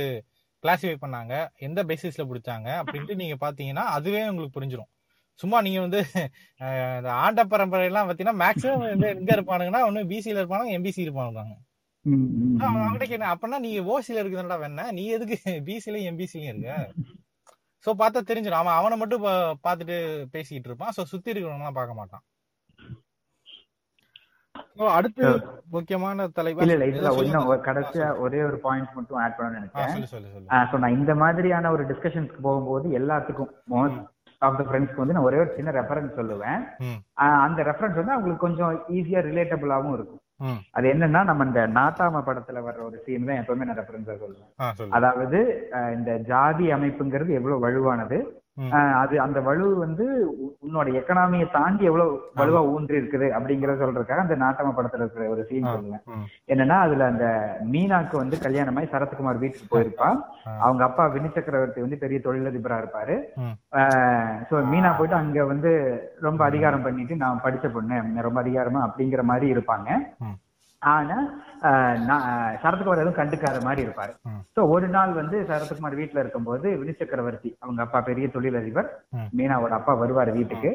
கிளாசிஃபை பண்ணாங்க. எந்த பேசிஸ்ல பிடிச்சாங்க அப்படின்ட்டு நீங்க பாத்தீங்கன்னா அதுவே உங்களுக்கு புரிஞ்சிடும் சும்மா நீங்க வந்து இந்த ஆண்ட பரம்பரை எல்லாம் பாத்தீங்கன்னா மேக்ஸிமம் வந்து எங்க இருப்பானுங்கன்னா ஒண்ணு பிசில இருப்பானுங்க எம்பிசி இருப்பானுங்க. அவன்கிட்ட கேட்டேன் அப்பனா நீங்க ஓசில இருக்குதுடா வேணா நீ எதுக்கு பிசிலயும் எம்பிசிலயும் இருக்க? சோ பார்த்தா தெரிஞ்சிடும் அவன் அவனை மட்டும் பா- பார்த்துட்டு பேசிக்கிட்டு இருப்பான். சோ சுத்தி இருக்கிறவங்க பார்க்க மாட்டான். அடுத்து முக்கியமான தலைவர் இல்ல இல்ல இன்னும் கடைசியா ஒரே ஒரு பாயிண்ட் மட்டும் ஆட் சொல்லு ஆஹ் so நான் இந்த மாதிரியான ஒரு டிஸ்கஷன்ஸ்க்கு போகும்போது எல்லாத்துக்கும் மோஸ்ட் ஆஃப் த ஃப்ரெண்ட்ஸ்க்கு வந்து நான் ஒரே ஒரு சின்ன ரெஃபரன்ஸ் சொல்லுவேன். அந்த ரெஃபரன்ஸ் வந்து அவங்களுக்கு கொஞ்சம் ஈஸியா ரிலேட்டபிளாவும் இருக்கும். அது என்னன்னா நம்ம இந்த நாட்டாம படத்துல வர்ற ஒரு சீன் தான் எப்பவுமே நான் ரெஃபரன்ஸா சொல்லுவேன். அதாவது இந்த ஜாதி அமைப்புங்கிறது எவ்வளவு வலுவானது அது அந்த வலு வந்து உன்னோட எக்கனாமியை தாண்டி எவ்வளவு வலுவா ஊன்றி இருக்குது அப்படிங்கறத சொல்றதுக்காக அந்த நாட்டம படத்துல இருக்கிற ஒரு சீன் சொல்லுங்க. என்னன்னா அதுல அந்த மீனாக்கு வந்து கல்யாணமாய் சரத்குமார் வீட்டுக்கு போயிருப்பா. அவங்க அப்பா வினி சக்கரவர்த்தி வந்து பெரிய தொழிலதிபரா இருப்பாரு. சோ மீனா போயிட்டு அங்க வந்து ரொம்ப அதிகாரம் பண்ணிட்டு நான் படிச்ச பொண்ணு ரொம்ப அதிகாரமா அப்படிங்கிற மாதிரி இருப்பாங்க. ஆனா சரத்குமார் எதுவும் கண்டுக்காத மாதிரி இருப்பாரு. சோ ஒரு நாள் வந்து சரத்குமார் வீட்டுல இருக்கும்போது வினி சக்கரவர்த்தி அவங்க அப்பா பெரிய தொழிலதிபர். மீனாவோட அப்பா வருவாரு வீட்டுக்கு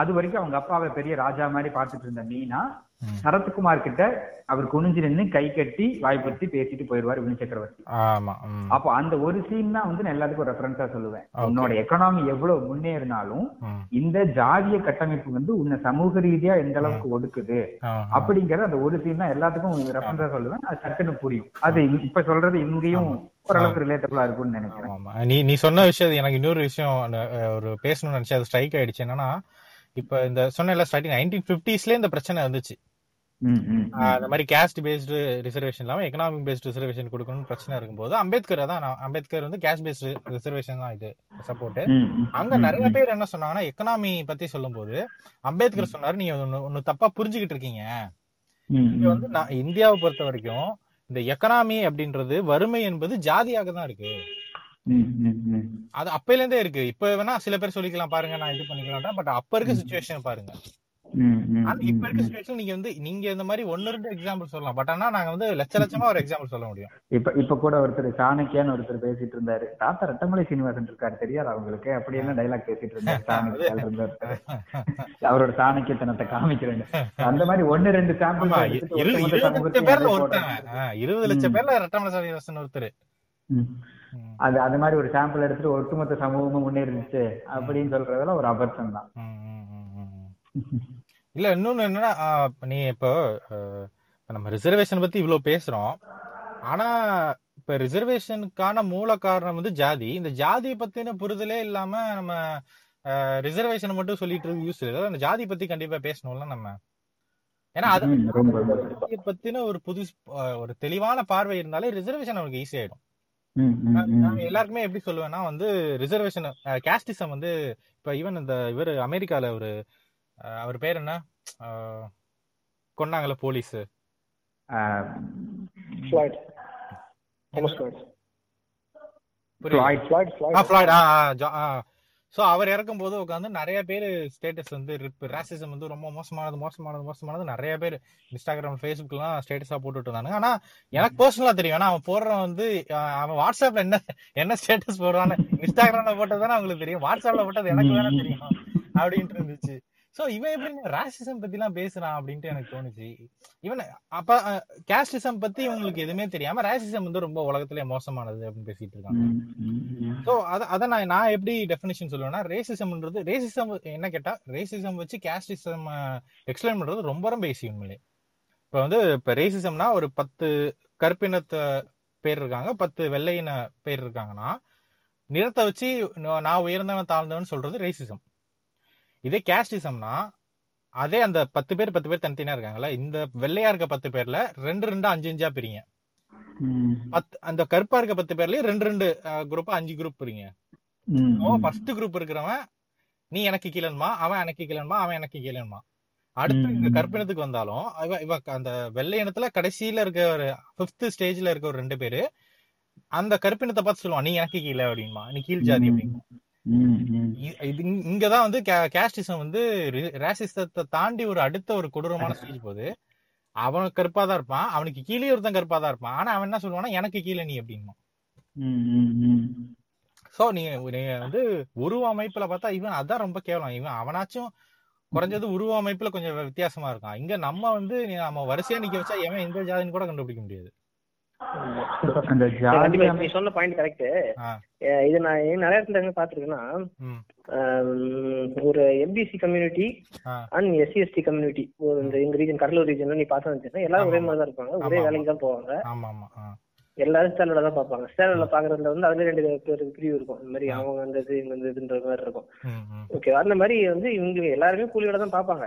அது வரைக்கும் அவங்க அப்பாவை பெரிய ராஜா மாதிரி பார்த்துட்டு இருந்த மீனா. சரத்குமார் கிட்ட அவர் குனிஞ்சு நின்னு கை கட்டி வாய்ப்படுத்தி பேசிட்டு போயிடுவாரு வினி சக்கரவர்த்தி. அப்போ அந்த ஒரு சீன் தான் வந்து நான் எல்லாத்துக்கும் ரெஃபரன்ஸா சொல்லுவேன். உன்னோட எக்கனாமி எவ்வளவு முன்னேறினாலும். இந்த ஜாதிய கட்டமைப்பு வந்து உன்னை சமூக ரீதியா எந்த அளவுக்கு ஒடுக்குது அப்படிங்கறது அந்த ஒரு சீன் தான் எல்லாத்துக்கும் ரெஃபரன்ஸா சொல்லுவேன். அது சட்டுன்னு புரியும். அது இப்ப சொல்றது இங்கேயும் ஓரளவுக்கு ரிலேட்டபிளா இருக்கும்னு நினைக்கிறேன். ஆமா. நீ நீ சொன்ன விஷயம் எனக்கு இன்னொரு விஷயம் ஒரு பேசணும்னு நினைச்சு அது ஸ்ட்ரைக் ஆயிடுச்சு. என்னன்னா இப்ப இந்த சொன்ன ஸ்டார்டிங் நைன்டீன் பிப்டிஸ்ல இந்த பிரச்சனை ஆஹ் அந்த மாதிரி கேஸ்ட் பேஸ்டு ரிசர்வேஷன் இல்லாம எக்கனாமிக் பேஸ்டு ரிசர்வேஷன் கொடுக்கணும்னு பிரச்சனை இருக்கும்போது அம்பேத்கர் தான் அம்பேத்கர் வந்து கேஸ்ட் பேஸ்டு ரிசர்வேஷன் தான் இது சப்போர்ட் அங்க நிறைய பேர் என்ன சொன்னாங்கன்னா எக்கனாமி பத்தி சொல்லும்போது அம்பேத்கர் சொன்னாரு நீங்க ஒன்னு தப்பா புரிஞ்சுகிட்டு இருக்கீங்க. இங்க வந்து நான் இந்தியாவை பொறுத்த வரைக்கும் இந்த எக்கனாமி அப்படின்றது வறுமை என்பது ஜாதியாக தான் இருக்கு. அது அப்பையில இருந்தே இருக்கு. இப்ப வேணா சில பேர் சொல்லிக்கலாம். பாருங்க நான் இது பண்ணிக்கலாம் பட் அப்ப இருக்க சுச்சுவேஷன் பாருங்க. இப்ப இருக்க ம். சுச்சுவேஷன் நீங்க வந்து நீங்க இந்த மாதிரி ஒன்னு ரெண்டு எக்ஸாம்பிள் சொல்லலாம். பட் ஆனா நாங்க வந்து லட்ச லட்சமா ஒரு எக்ஸாம்பிள் சொல்ல முடியும். இப்ப இப்ப கூட ஒருத்தர் சாணக்கியான்னு ஒருத்தர் பேசிட்டு இருந்தாரு. தாத்தா ரட்டமலை சீனிவாசன் இருக்காரு தெரியாது அவங்களுக்கு அப்படி என்ன டைலாக் பேசிட்டு இருந்தாரு சாணக்கியால அவரோட சாணக்கியத்தனத்தை காமிக்கிறேன் அந்த மாதிரி ஒன்னு ரெண்டு சாம்பிள் இருபது லட்சம் பேர்ல ரட்டமலை சீனிவாசன் ஒருத்தர். அது அது மாதிரி ஒரு சாம்பிள் எடுத்துட்டு ஒட்டுமொத்த சமூகமும் முன்னேறிடுச்சு அப்படின்னு சொல்றதெல்லாம் ஒரு அபத்தம் தான். இல்ல இன்னொன்னு என்னன்னா நீ இப்போ நம்ம ரிசர்வேஷன் பத்தி இவ்வளவு பேசுறோம். ஆனா இப்ப ரிசர்வேஷனுக்கான மூல காரணம் வந்து ஜாதி. இந்த ஜாதியை பத்தின புரிதலே இல்லாம நம்ம ரிசர்வேஷன் மட்டும் சொல்லிட்டு இருக்கு யூஸ் இல்லை. அந்த ஜாதி பத்தி கண்டிப்பா பேசணும்ல நம்ம. ஏன்னா அது பத்தின ஒரு புது ஒரு தெளிவான பார்வை இருந்தாலே ரிசர்வேஷன் அவனுக்கு ஈஸி ஆயிடும். நான் எல்லாருக்குமே எப்படி சொல்லுவேன்னா வந்து ரிசர்வேஷன் கேஸ்டிசம் வந்து இப்ப ஈவன் இந்த இவர் அமெரிக்கால ஒரு அவர் பேர் என்ன? அஹ், கொன்னாங்கல்ல போலீஸ். சோ அவர் இறக்கும் போது உட்காந்து நிறைய பேர் ஸ்டேட்டஸ் வந்து ரேசிசம் வந்து ரொம்ப மோசமானது மோசமானது மோசமானது. நிறைய பேர் இன்ஸ்டாகிராம் ஃபேஸ்புக்லாம் ஸ்டேட்டஸா போட்டுட்டு இருந்தாங்க ஆனா எனக்கு பர்சனலா தெரியும். ஆனா அவன் போடுறவன் வந்து அவன் வாட்ஸ்அப்ல என்ன என்ன ஸ்டேட்டஸ் போடுறான்னு இன்ஸ்டாகிராம்ல போட்டது தானே அவங்களுக்கு தெரியும். வாட்ஸ்அப்ல போட்டது எனக்கு வேணா தெரியும். அப்படின்ட்டு இருந்துச்சு. சோ இவன் எப்படி ராசிசம் பத்தி எல்லாம் பேசுறான் அப்படின்ட்டு எனக்கு தோணுச்சு. இவன் அப்ப கேஸ்டிசம் பத்தி இவங்களுக்கு எதுவுமே தெரியாம ராசிசம் வந்து ரொம்ப உலகத்திலே மோசமானது அப்படின்னு பேசிட்டு இருக்காங்க. சோ அத அத நான் நான் எப்படி டெஃபினேஷன் சொல்லுவேன்னா ரேசிசம்ன்றது ரேசிசம் என்ன கேட்டா ரேசிசம் வச்சு கேஸ்டிசம் எக்ஸ்பிளைன் பண்றது ரொம்ப ரொம்ப ஈஸி உண்மையிலே. இப்ப வந்து இப்ப ரேசிசம்னா ஒரு பத்து கருப்பினத்த பேர் இருக்காங்க பத்து வெள்ளையின பேர் இருக்காங்கன்னா நிறத்தை வச்சு நான் நான் உயர்ந்தவன் தாழ்ந்தவன் சொல்றது ரேசிசம் இதே கேஸ்டிசம்னா அதே அந்த பத்து பேர் பத்து பேர் தனித்தனியா இருக்காங்கல்ல இந்த வெள்ளையா இருக்க பத்து பேர்ல ரெண்டு ரெண்டு அஞ்சு அஞ்சா பிரிங்க பத்து அந்த கருப்பா இருக்க பத்து பேர்லயே ரெண்டு ரெண்டு குரூப்பா அஞ்சு குரூப் பிரிங்க. ஃபர்ஸ்ட் குரூப் இருக்கிறவன் நீ எனக்கு கீழன்மா அவன் எனக்கு கீழன்மா அவன் எனக்கு கீழன்மா அடுத்து இந்த. கற்பினத்துக்கு வந்தாலும் இவ இவ அந்த வெள்ளை இனத்துல கடைசியில இருக்க ஒரு ஃபிஃப்த் ஸ்டேஜ்ல இருக்க ஒரு ரெண்டு பேரு அந்த கருப்பினத்தை பார்த்து சொல்லுவான் நீ எனக்கு கீழே அப்படின்பா நீ கீழ் ஜாதி அப்படின்பா ம், ம். இ- இது இங்க- இங்கதான் வந்து கேஸ்டிசம் வந்து ரேசிசத்தை தாண்டி ஒரு அடுத்த ஒரு கொடூரமான ஸ்டேஜ் போகுது. அவன் கருப்பா தான் இருப்பான். அவனுக்கு கீழே ஒருத்தன் கருப்பா தான் இருப்பான். ஆனா அவன் என்ன சொல்லுவானா எனக்கு கீழே நீ அப்படின்பா ம், ம், ம். சோ நீங்க நீங்க வந்து உருவ அமைப்புல பார்த்தா இவன் அதான் ரொம்ப கேவலம். இவன் அவனாச்சும் குறைஞ்சது உருவ அமைப்புல கொஞ்சம் வித்தியாசமா இருக்கான். இங்க நம்ம வந்து நீ- நம்ம வரிசையா நிக்க வச்சா எவன் எந்த ஜாதின்னு கூட கண்டுபிடிக்க முடியாது. அந்த நீ சொன்ன பாயிண்ட் கரெக்ட் இது நான் நிறைய இடத்துல எங்க பாத்துருக்கேன்னா ஒரு MBC community and SC ST community ஒரு இந்த எங்க ரீஜன் கடலூர் ரீஜன்ல நீ பார்த்தா எல்லாரும் ஒரே மாதிரி தான் இருப்பாங்க. ஒரே. வேலைக்கு தான் போவாங்க. ஆமா ஆமா ஆ, எல்லாரும் ஸ்டாண்டர்ட்ல தான் பார்ப்பாங்க. ஸ்டாண்டர்ட்ல பாக்குறதுல வந்து அதுல ரெண்டு பேர் பிரிவு இருக்கும். இந்த மாதிரி அவங்க அந்த இது இந்த இதுன்ற மாதிரி இருக்கும். ஓகே அந்த மாதிரி வந்து இவங்க எல்லாருமே கூலியோட தான் பார்ப்பாங்க.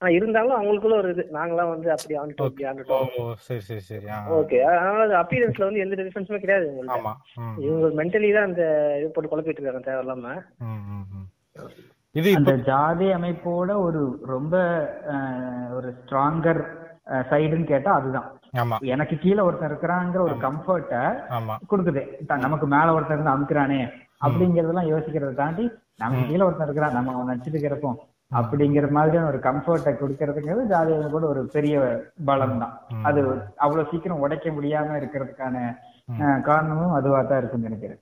ஆனா இருந்தாலும் அவங்களுக்குள்ள ஒரு இது. நாங்களாம் வந்து அப்படி ஆண்டுட்டோம் இப்படி ஓ ஆண்டுட்டோம் சரி சரி சரி. ஓகே அதனால அப்பியரன்ஸ்ல வந்து எந்த டிஃபரன்ஸுமே கிடையாது ம் இவங்க மென்டலி தான் அந்த இது போட்டு குழப்பிட்டு இருக்காங்க தேவையில்லாம. இது அந்த ஜாதி அமைப்போட ஒரு ரொம்ப ஒரு ஸ்ட்ராங்கர் சைடுன்னு கேட்டா அதுதான். ஆமா. எனக்கு கீழே ஒருத்தன் இருக்கிறாங்கிற ஒரு கம்ஃபர்ட்ட கொடுக்குது. நமக்கு மேல ஒருத்தன் இருந்து அமுக்குறானே அப்படிங்கறதெல்லாம் யோசிக்கிறத தாண்டி நமக்கு கீழே ஒருத்தன் இருக்கிறான் நம்ம அவன் நடிச்சிட்டு கிடப்போம் அப்படிங்கிற மாதிரியான ஒரு கம்ஃபர்ட்டை கொடுக்கறதுங்கிறது ஜாதி கூட ஒரு பெரிய பலம் தான். அது அவ்வளவு சீக்கிரம் உடைக்க முடியாம இருக்கிறதுக்கான காரணமும் அதுவா தான் இருக்குன்னு நினைக்கிறேன்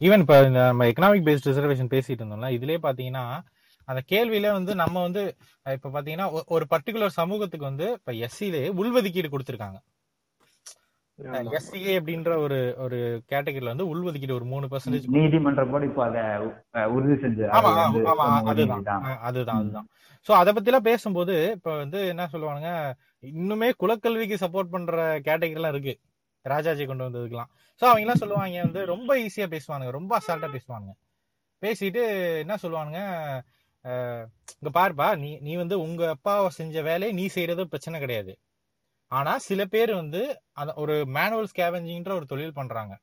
ஈவன் இப்ப இந்த நம்ம எக்கனாமிக் பேஸ்ட் ரிசர்வேஷன் பேசிட்டு இருந்தோம்ல இதுலயே பாத்தீங்கன்னா அந்த கேள்வியில வந்து நம்ம வந்து இப்ப பாத்தீங்கன்னா ஒரு பர்டிகுலர் சமூகத்துக்கு வந்து இப்ப எஸ்சிலே உள்ஒதுக்கீடு கொடுத்திருக்காங்க. எஸ்சிஏ அப்படின்ற ஒரு ஒரு கேட்டகரியில வந்து உள்ஒதுக்கீடு ஒரு மூணு பர்சன்டேஜ் நீதிமன்றம் கூட இப்போ அதை உறுதி செஞ்சு அதுதான். அதுதான் அதுதான். சோ அத பத்தி எல்லாம் பேசும்போது இப்ப வந்து என்ன சொல்லுவானுங்க இன்னுமே குலக்கல்விக்கு சப்போர்ட் பண்ற கேட்டகரி எல்லாம் இருக்கு. ராஜாஜி கொண்டு வந்ததுக்கெல்லாம். சோ அவங்க எல்லாம் சொல்லுவாங்க வந்து ரொம்ப ஈஸியா பேசுவானுங்க ரொம்ப அசால்ட்டா பேசுவானுங்க. பேசிட்டு என்ன சொல்லுவானுங்க இங்க பாருப்பா நீ நீ வந்து உங்க அப்பாவை செஞ்ச வேலையை நீ செய்யறது பிரச்சனை கிடையாது. ஆனா சில பேர் வந்து அந்த ஒரு மேனுவல் ஸ்கேவெஞ்சிங்ன்ற ஒரு தொழில் பண்றாங்க.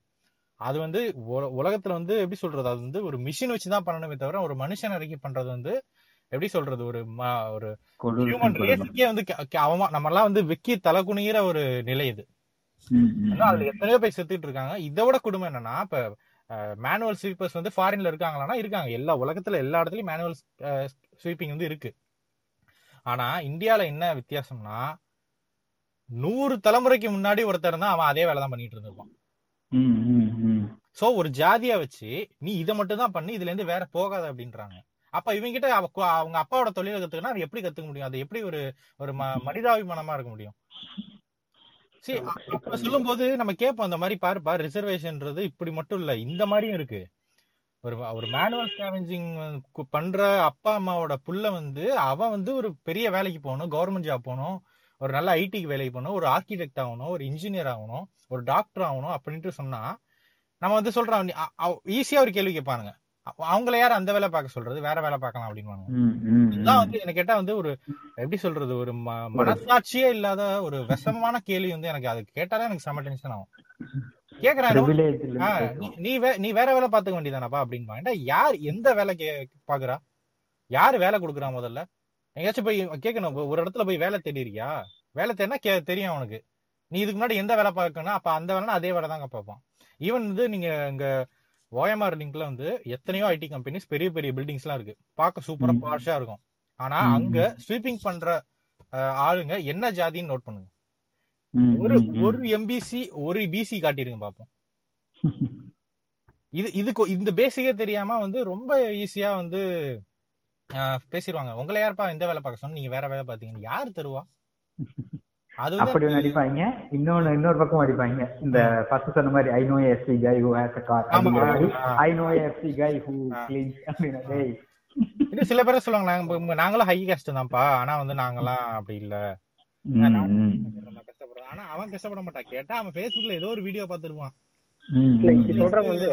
அது வந்து உல- உலகத்துல வந்து எப்படி சொல்றது? அது வந்து ஒரு மிஷின் வச்சுதான் பண்ணணுமே தவிர ஒரு மனுஷன் இறக்கி பண்றது வந்து எப்படி சொல்றது? ஒரு ஒரு ஹியூமன். ரேஸுக்கே வந்து அவமா நம்ம எல்லாம் வந்து வெக்கி தலை குனிகிற ஒரு நிலை இது. அதுல எத்தனையோ பேர் செத்துட்டு இருக்காங்க. இதை விட கொடுமை என்னன்னா இப்ப மேனுவல் ஸ்வீப்பர்ஸ் வந்து ஃபாரின்ல இருக்காங்களான்னா இருக்காங்க. எல்லா உலகத்துல எல்லா இடத்துலயும் மேனுவல் ஸ்வீப்பிங் வந்து இருக்கு. ஆனா இந்தியால என்ன வித்தியாசம்னா நூறு தலைமுறைக்கு முன்னாடி ஒருத்தர் தான் அவன் அதே வேலை தான் பண்ணிட்டு இருந்திருப்பான். சோ ஒரு ஜாதியா வச்சு நீ இதை மட்டும் தான் பண்ணி இதுல இருந்து வேற போகாத அப்படின்றாங்க. அப்ப இவங்க கிட்ட அவங்க அப்பாவோட தொழிலை கத்துக்கணும் அது எப்படி கத்துக்க முடியும்? அது எப்படி ஒரு ஒரு மனிதாபிமானமா இருக்க முடியும்? சரி அப்ப சொல்லும் போது நம்ம கேட்போம் அந்த மாதிரி பாருப்பா ரிசர்வேஷன்ன்றது இப்படி மட்டும் இல்ல இந்த மாதிரியும் இருக்கு. ஒரு ஒரு மேனுவல் ஸ்கேவெஞ்சிங் பண்ற அப்பா அம்மாவோட புள்ள வந்து அவன் வந்து ஒரு பெரிய வேலைக்கு போகணும் கவர்மெண்ட் ஜாப் போகணும். ஒரு நல்ல ஐடிக்கு வேலைக்கு போகணும் ஒரு ஆர்கிடெக்ட் ஆகணும் ஒரு இன்ஜினியர் ஆகணும் ஒரு டாக்டர் ஆகணும் அப்படின்ட்டு சொன்னா நம்ம வந்து சொல்றோம் ஈஸியா ஒரு கேள்வி கேட்பானுங்க. அவ- அவங்கள யார் அந்த வேலை பார்க்க சொல்றது? வேற வேலை பார்க்கலாம் அப்படின்னு இதுதான். வந்து எனக்கு கேட்டா வந்து ஒரு எப்படி சொல்றது ஒரு மனசாட்சியே இல்லாத ஒரு விஷமமான கேள்வி வந்து எனக்கு அது கேட்டாலே எனக்கு செம டென்ஷன் ஆகும். கேக்குறாங்க நீ- நீ வேற வேலை பாத்துக்க வேண்டியதானப்பா அப்படின்னு யார் எந்த வேலை கே பாக்குறா யாரு வேலை கொடுக்குறா முதல்ல? எங்கேயாச்சும் போய் கேட்கணும் ஒரு இடத்துல போய் வேலை தேடி இருக்கியா வேலை தேடினா கே தெரியும் அவனுக்கு நீ இதுக்கு முன்னாடி எந்த வேலை பார்க்கணும் அப்ப அந்த வேலைனா அதே வேலை தாங்க பார்ப்பான். ஈவன் வந்து நீங்க இங்க ஓஎம்ஆர் லிங்க்ல வந்து எத்தனையோ ஐடி கம்பெனிஸ் பெரிய பெரிய பில்டிங்ஸ் எல்லாம் இருக்கு. பார்க்க சூப்பரா. பாஷா இருக்கும். ஆனா. அங்க ஸ்வீப்பிங் பண்ற ஆளுங்க என்ன ஜாதின்னு நோட் பண்ணுங்க. ஒரு. ஒரு எம்பிசி ஒரு பிசி காட்டிருங்க பாப்போம் இது இதுக்கு இந்த பேசிக்கே தெரியாம வந்து ரொம்ப ஈஸியா வந்து பேசிடுவாங்க உங்களை யாருப்பா இந்த வேலை பார்க்க சொன்னா? நீங்க வேற வேலை பாத்தீங்கன்னு யாரு தருவா? அது அப்படி ஒண்ணு அடிப்பாங்க. இன்னொன்னு இன்னொரு பக்கம் அடிப்பாங்க. இந்த ஃபர்ஸ்ட் சொன்ன மாதிரி I know SC guy who has a car. I know SC guy who. Cleans அப்படின்னு இது சில பேர் சொல்லுவாங்க நாங்க நாங்களும் ஹை காஸ்ட் தான்ப்பா. ஆனா வந்து நாங்கெல்லாம் அப்படி இல்ல. கஷ்டப்படுறோம் ஆனா அவன் கஷ்டப்பட மாட்டான். கேட்டா அவன் Facebookல ஏதோ ஒரு வீடியோ பாத்துருவான் இல்ல இப்படி. சொல்றவங்க வந்து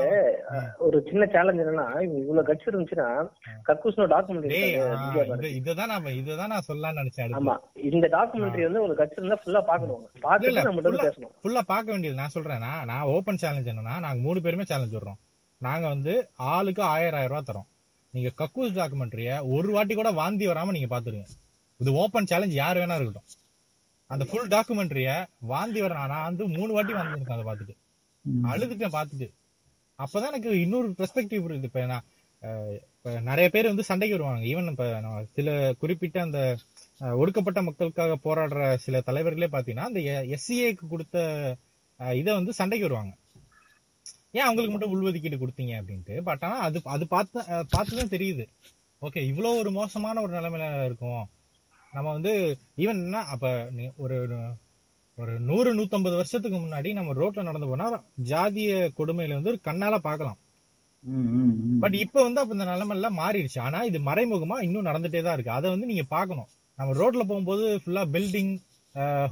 ஒரு சின்ன சேலஞ்ச் என்னன்னா இவ்வளவு கட்சி இருந்துச்சுன்னா கக்கூஸ்னோ டாக்குமெண்ட்ரி இதுதான் நான் இதுதான் நான் சொல்லலாம்னு நினைச்சேன். ஆமா இந்த டாக்குமெண்ட்ரி வந்து உங்களுக்கு கட்சி இருந்தா ஃபுல்லா பாக்கணும் இல்ல, பாத்துட்டு இல்ல, நம்ம வந்து full-ஆ- பேசணும். ஃபுல்லா பார்க்க வேண்டியது நான் சொல்றேன் நான் ஓபன் சேலஞ்ச் என்னன்னா நாங்க மூணு பேருமே சேலஞ்ச் விடுறோம். நாங்க வந்து ஆளுக்கு ஆயிரம் ஆயிரம் ரூபாய் தரோம். நீங்க கக்கூஸ் டாக்குமெண்ட்ரிய ஒரு வாட்டி கூட வாந்தி வராம நீங்க பாத்துருங்க இது ஓபன் சேலஞ்ச் யார் வேணா இருக்கட்டும். அந்த ஃபுல் டாக்குமெண்ட்ரிய வாந்தி வர நான் வந்து மூணு வாட்டி வாந்திருக்கேன் அதை பார்த்துட்டு. ம். அழுதுட்டேன் பார்த்துட்டு. அப்பதான் எனக்கு இன்னொரு பெர்ஸ்பெக்டிவ் புரியுது. இப்ப நான் இப்ப நிறைய பேர் வந்து சண்டைக்கு வருவாங்க. ஈவன் இப்ப நான் சில குறிப்பிட்ட அந்த அஹ், ஒடுக்கப்பட்ட மக்களுக்காக போராடுற சில தலைவர்களே பாத்தீங்கன்னா அந்த எஸ்சிஏக்கு கொடுத்த இதை வந்து சண்டைக்கு வருவாங்க. ஏன் அவங்களுக்கு மட்டும் உள்ஒதுக்கீடு கொடுத்தீங்க அப்படின்ட்டு? பட் ஆனா அது அது பார்த்து அஹ், பார்த்துதான் தெரியுது. ஓகே இவ்வளவு ஒரு மோசமான ஒரு நிலைமையில இருக்கும். நம்ம வந்து ஈவன் என்ன அப்ப ஒரு ஒரு நூறு நூத்தம்பது வருஷத்துக்கு முன்னாடி நம்ம ரோட்ல நடந்து போனா ஜாதிய கொடுமையில வந்து ஒரு கண்ணால பார்க்கலாம். ம், ம், ம். பட் இப்ப வந்து அப்ப இந்த நிலைமை எல்லாம் மாறிடுச்சு. ஆனா இது மறைமுகமா இன்னும் நடந்துட்டே தான் இருக்கு. அதை வந்து நீங்க பார்க்கணும். நம்ம ரோட்ல போகும்போது ஃபுல்லா பில்டிங்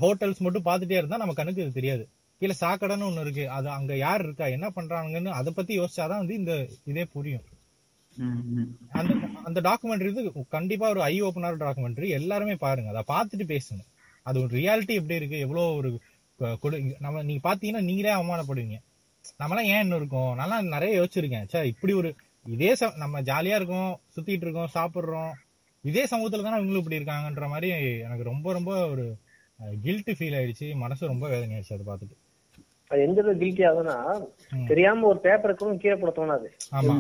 ஹோட்டல்ஸ் மட்டும் பார்த்துட்டே இருந்தா நம்ம கணக்கு இது தெரியாது. கீழே சாக்கடைன்னு ஒண்ணு இருக்கு. அது அங்க யார் இருக்கா என்ன பண்றாங்கன்னு அதை பத்தி யோசிச்சாதான் வந்து இந்த இதே புரியும். அந்த அந்த டாக்குமெண்ட்ரி இது கண்டிப்பா ஒரு ஐ ஓப்பனர் டாக்குமெண்ட்ரி எல்லாருமே பாருங்க. அதை பார்த்துட்டு பேசுங்க. அது ஒரு ரியாலிட்டி எப்படி இருக்கு? எவ்வளோ ஒரு கொடு நம்ம நீங்க பாத்தீங்கன்னா நீங்களே அவமானப்படுவீங்க. நம்மளாம் ஏன் இன்னும் இருக்கோம்? நல்லா நிறைய யோசிச்சிருக்கேன். சார் இப்படி ஒரு இதே ச- நம்ம ஜாலியா இருக்கோம் சுத்திட்டு இருக்கோம் சாப்பிட்றோம். இதே சமூகத்துல தானே இவங்களும் இப்படி இருக்காங்கன்ற மாதிரி எனக்கு ரொம்ப ரொம்ப ஒரு கில்ட்டு ஃபீல் ஆயிடுச்சு. மனசு ரொம்ப வேதனையாயிடுச்சு அதை பார்த்துட்டு. அது எந்த அளவுக்கு கில்ட்டி ஆகுதுன்னா. தெரியாம ஒரு பேப்பர் கூட கீழே போட தோணாது.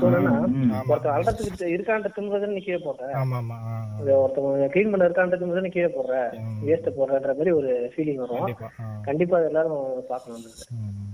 தோணுன்னா ம். ஒருத்தன் அல்றதுக்கு இருக்கான்ற திமுறதுன்னு நீ கீழே போடுற ஒருத்தவங்க கிளீன் பண்ண இருக்கான்ற திமுறதுன்னு கீழே போடுற. வேஸ்ட் போடுறன்ற மாதிரி ஒரு ஃபீலிங் வரும். கண்டிப்பா எல்லாரும் பார்க்கணும் ம்.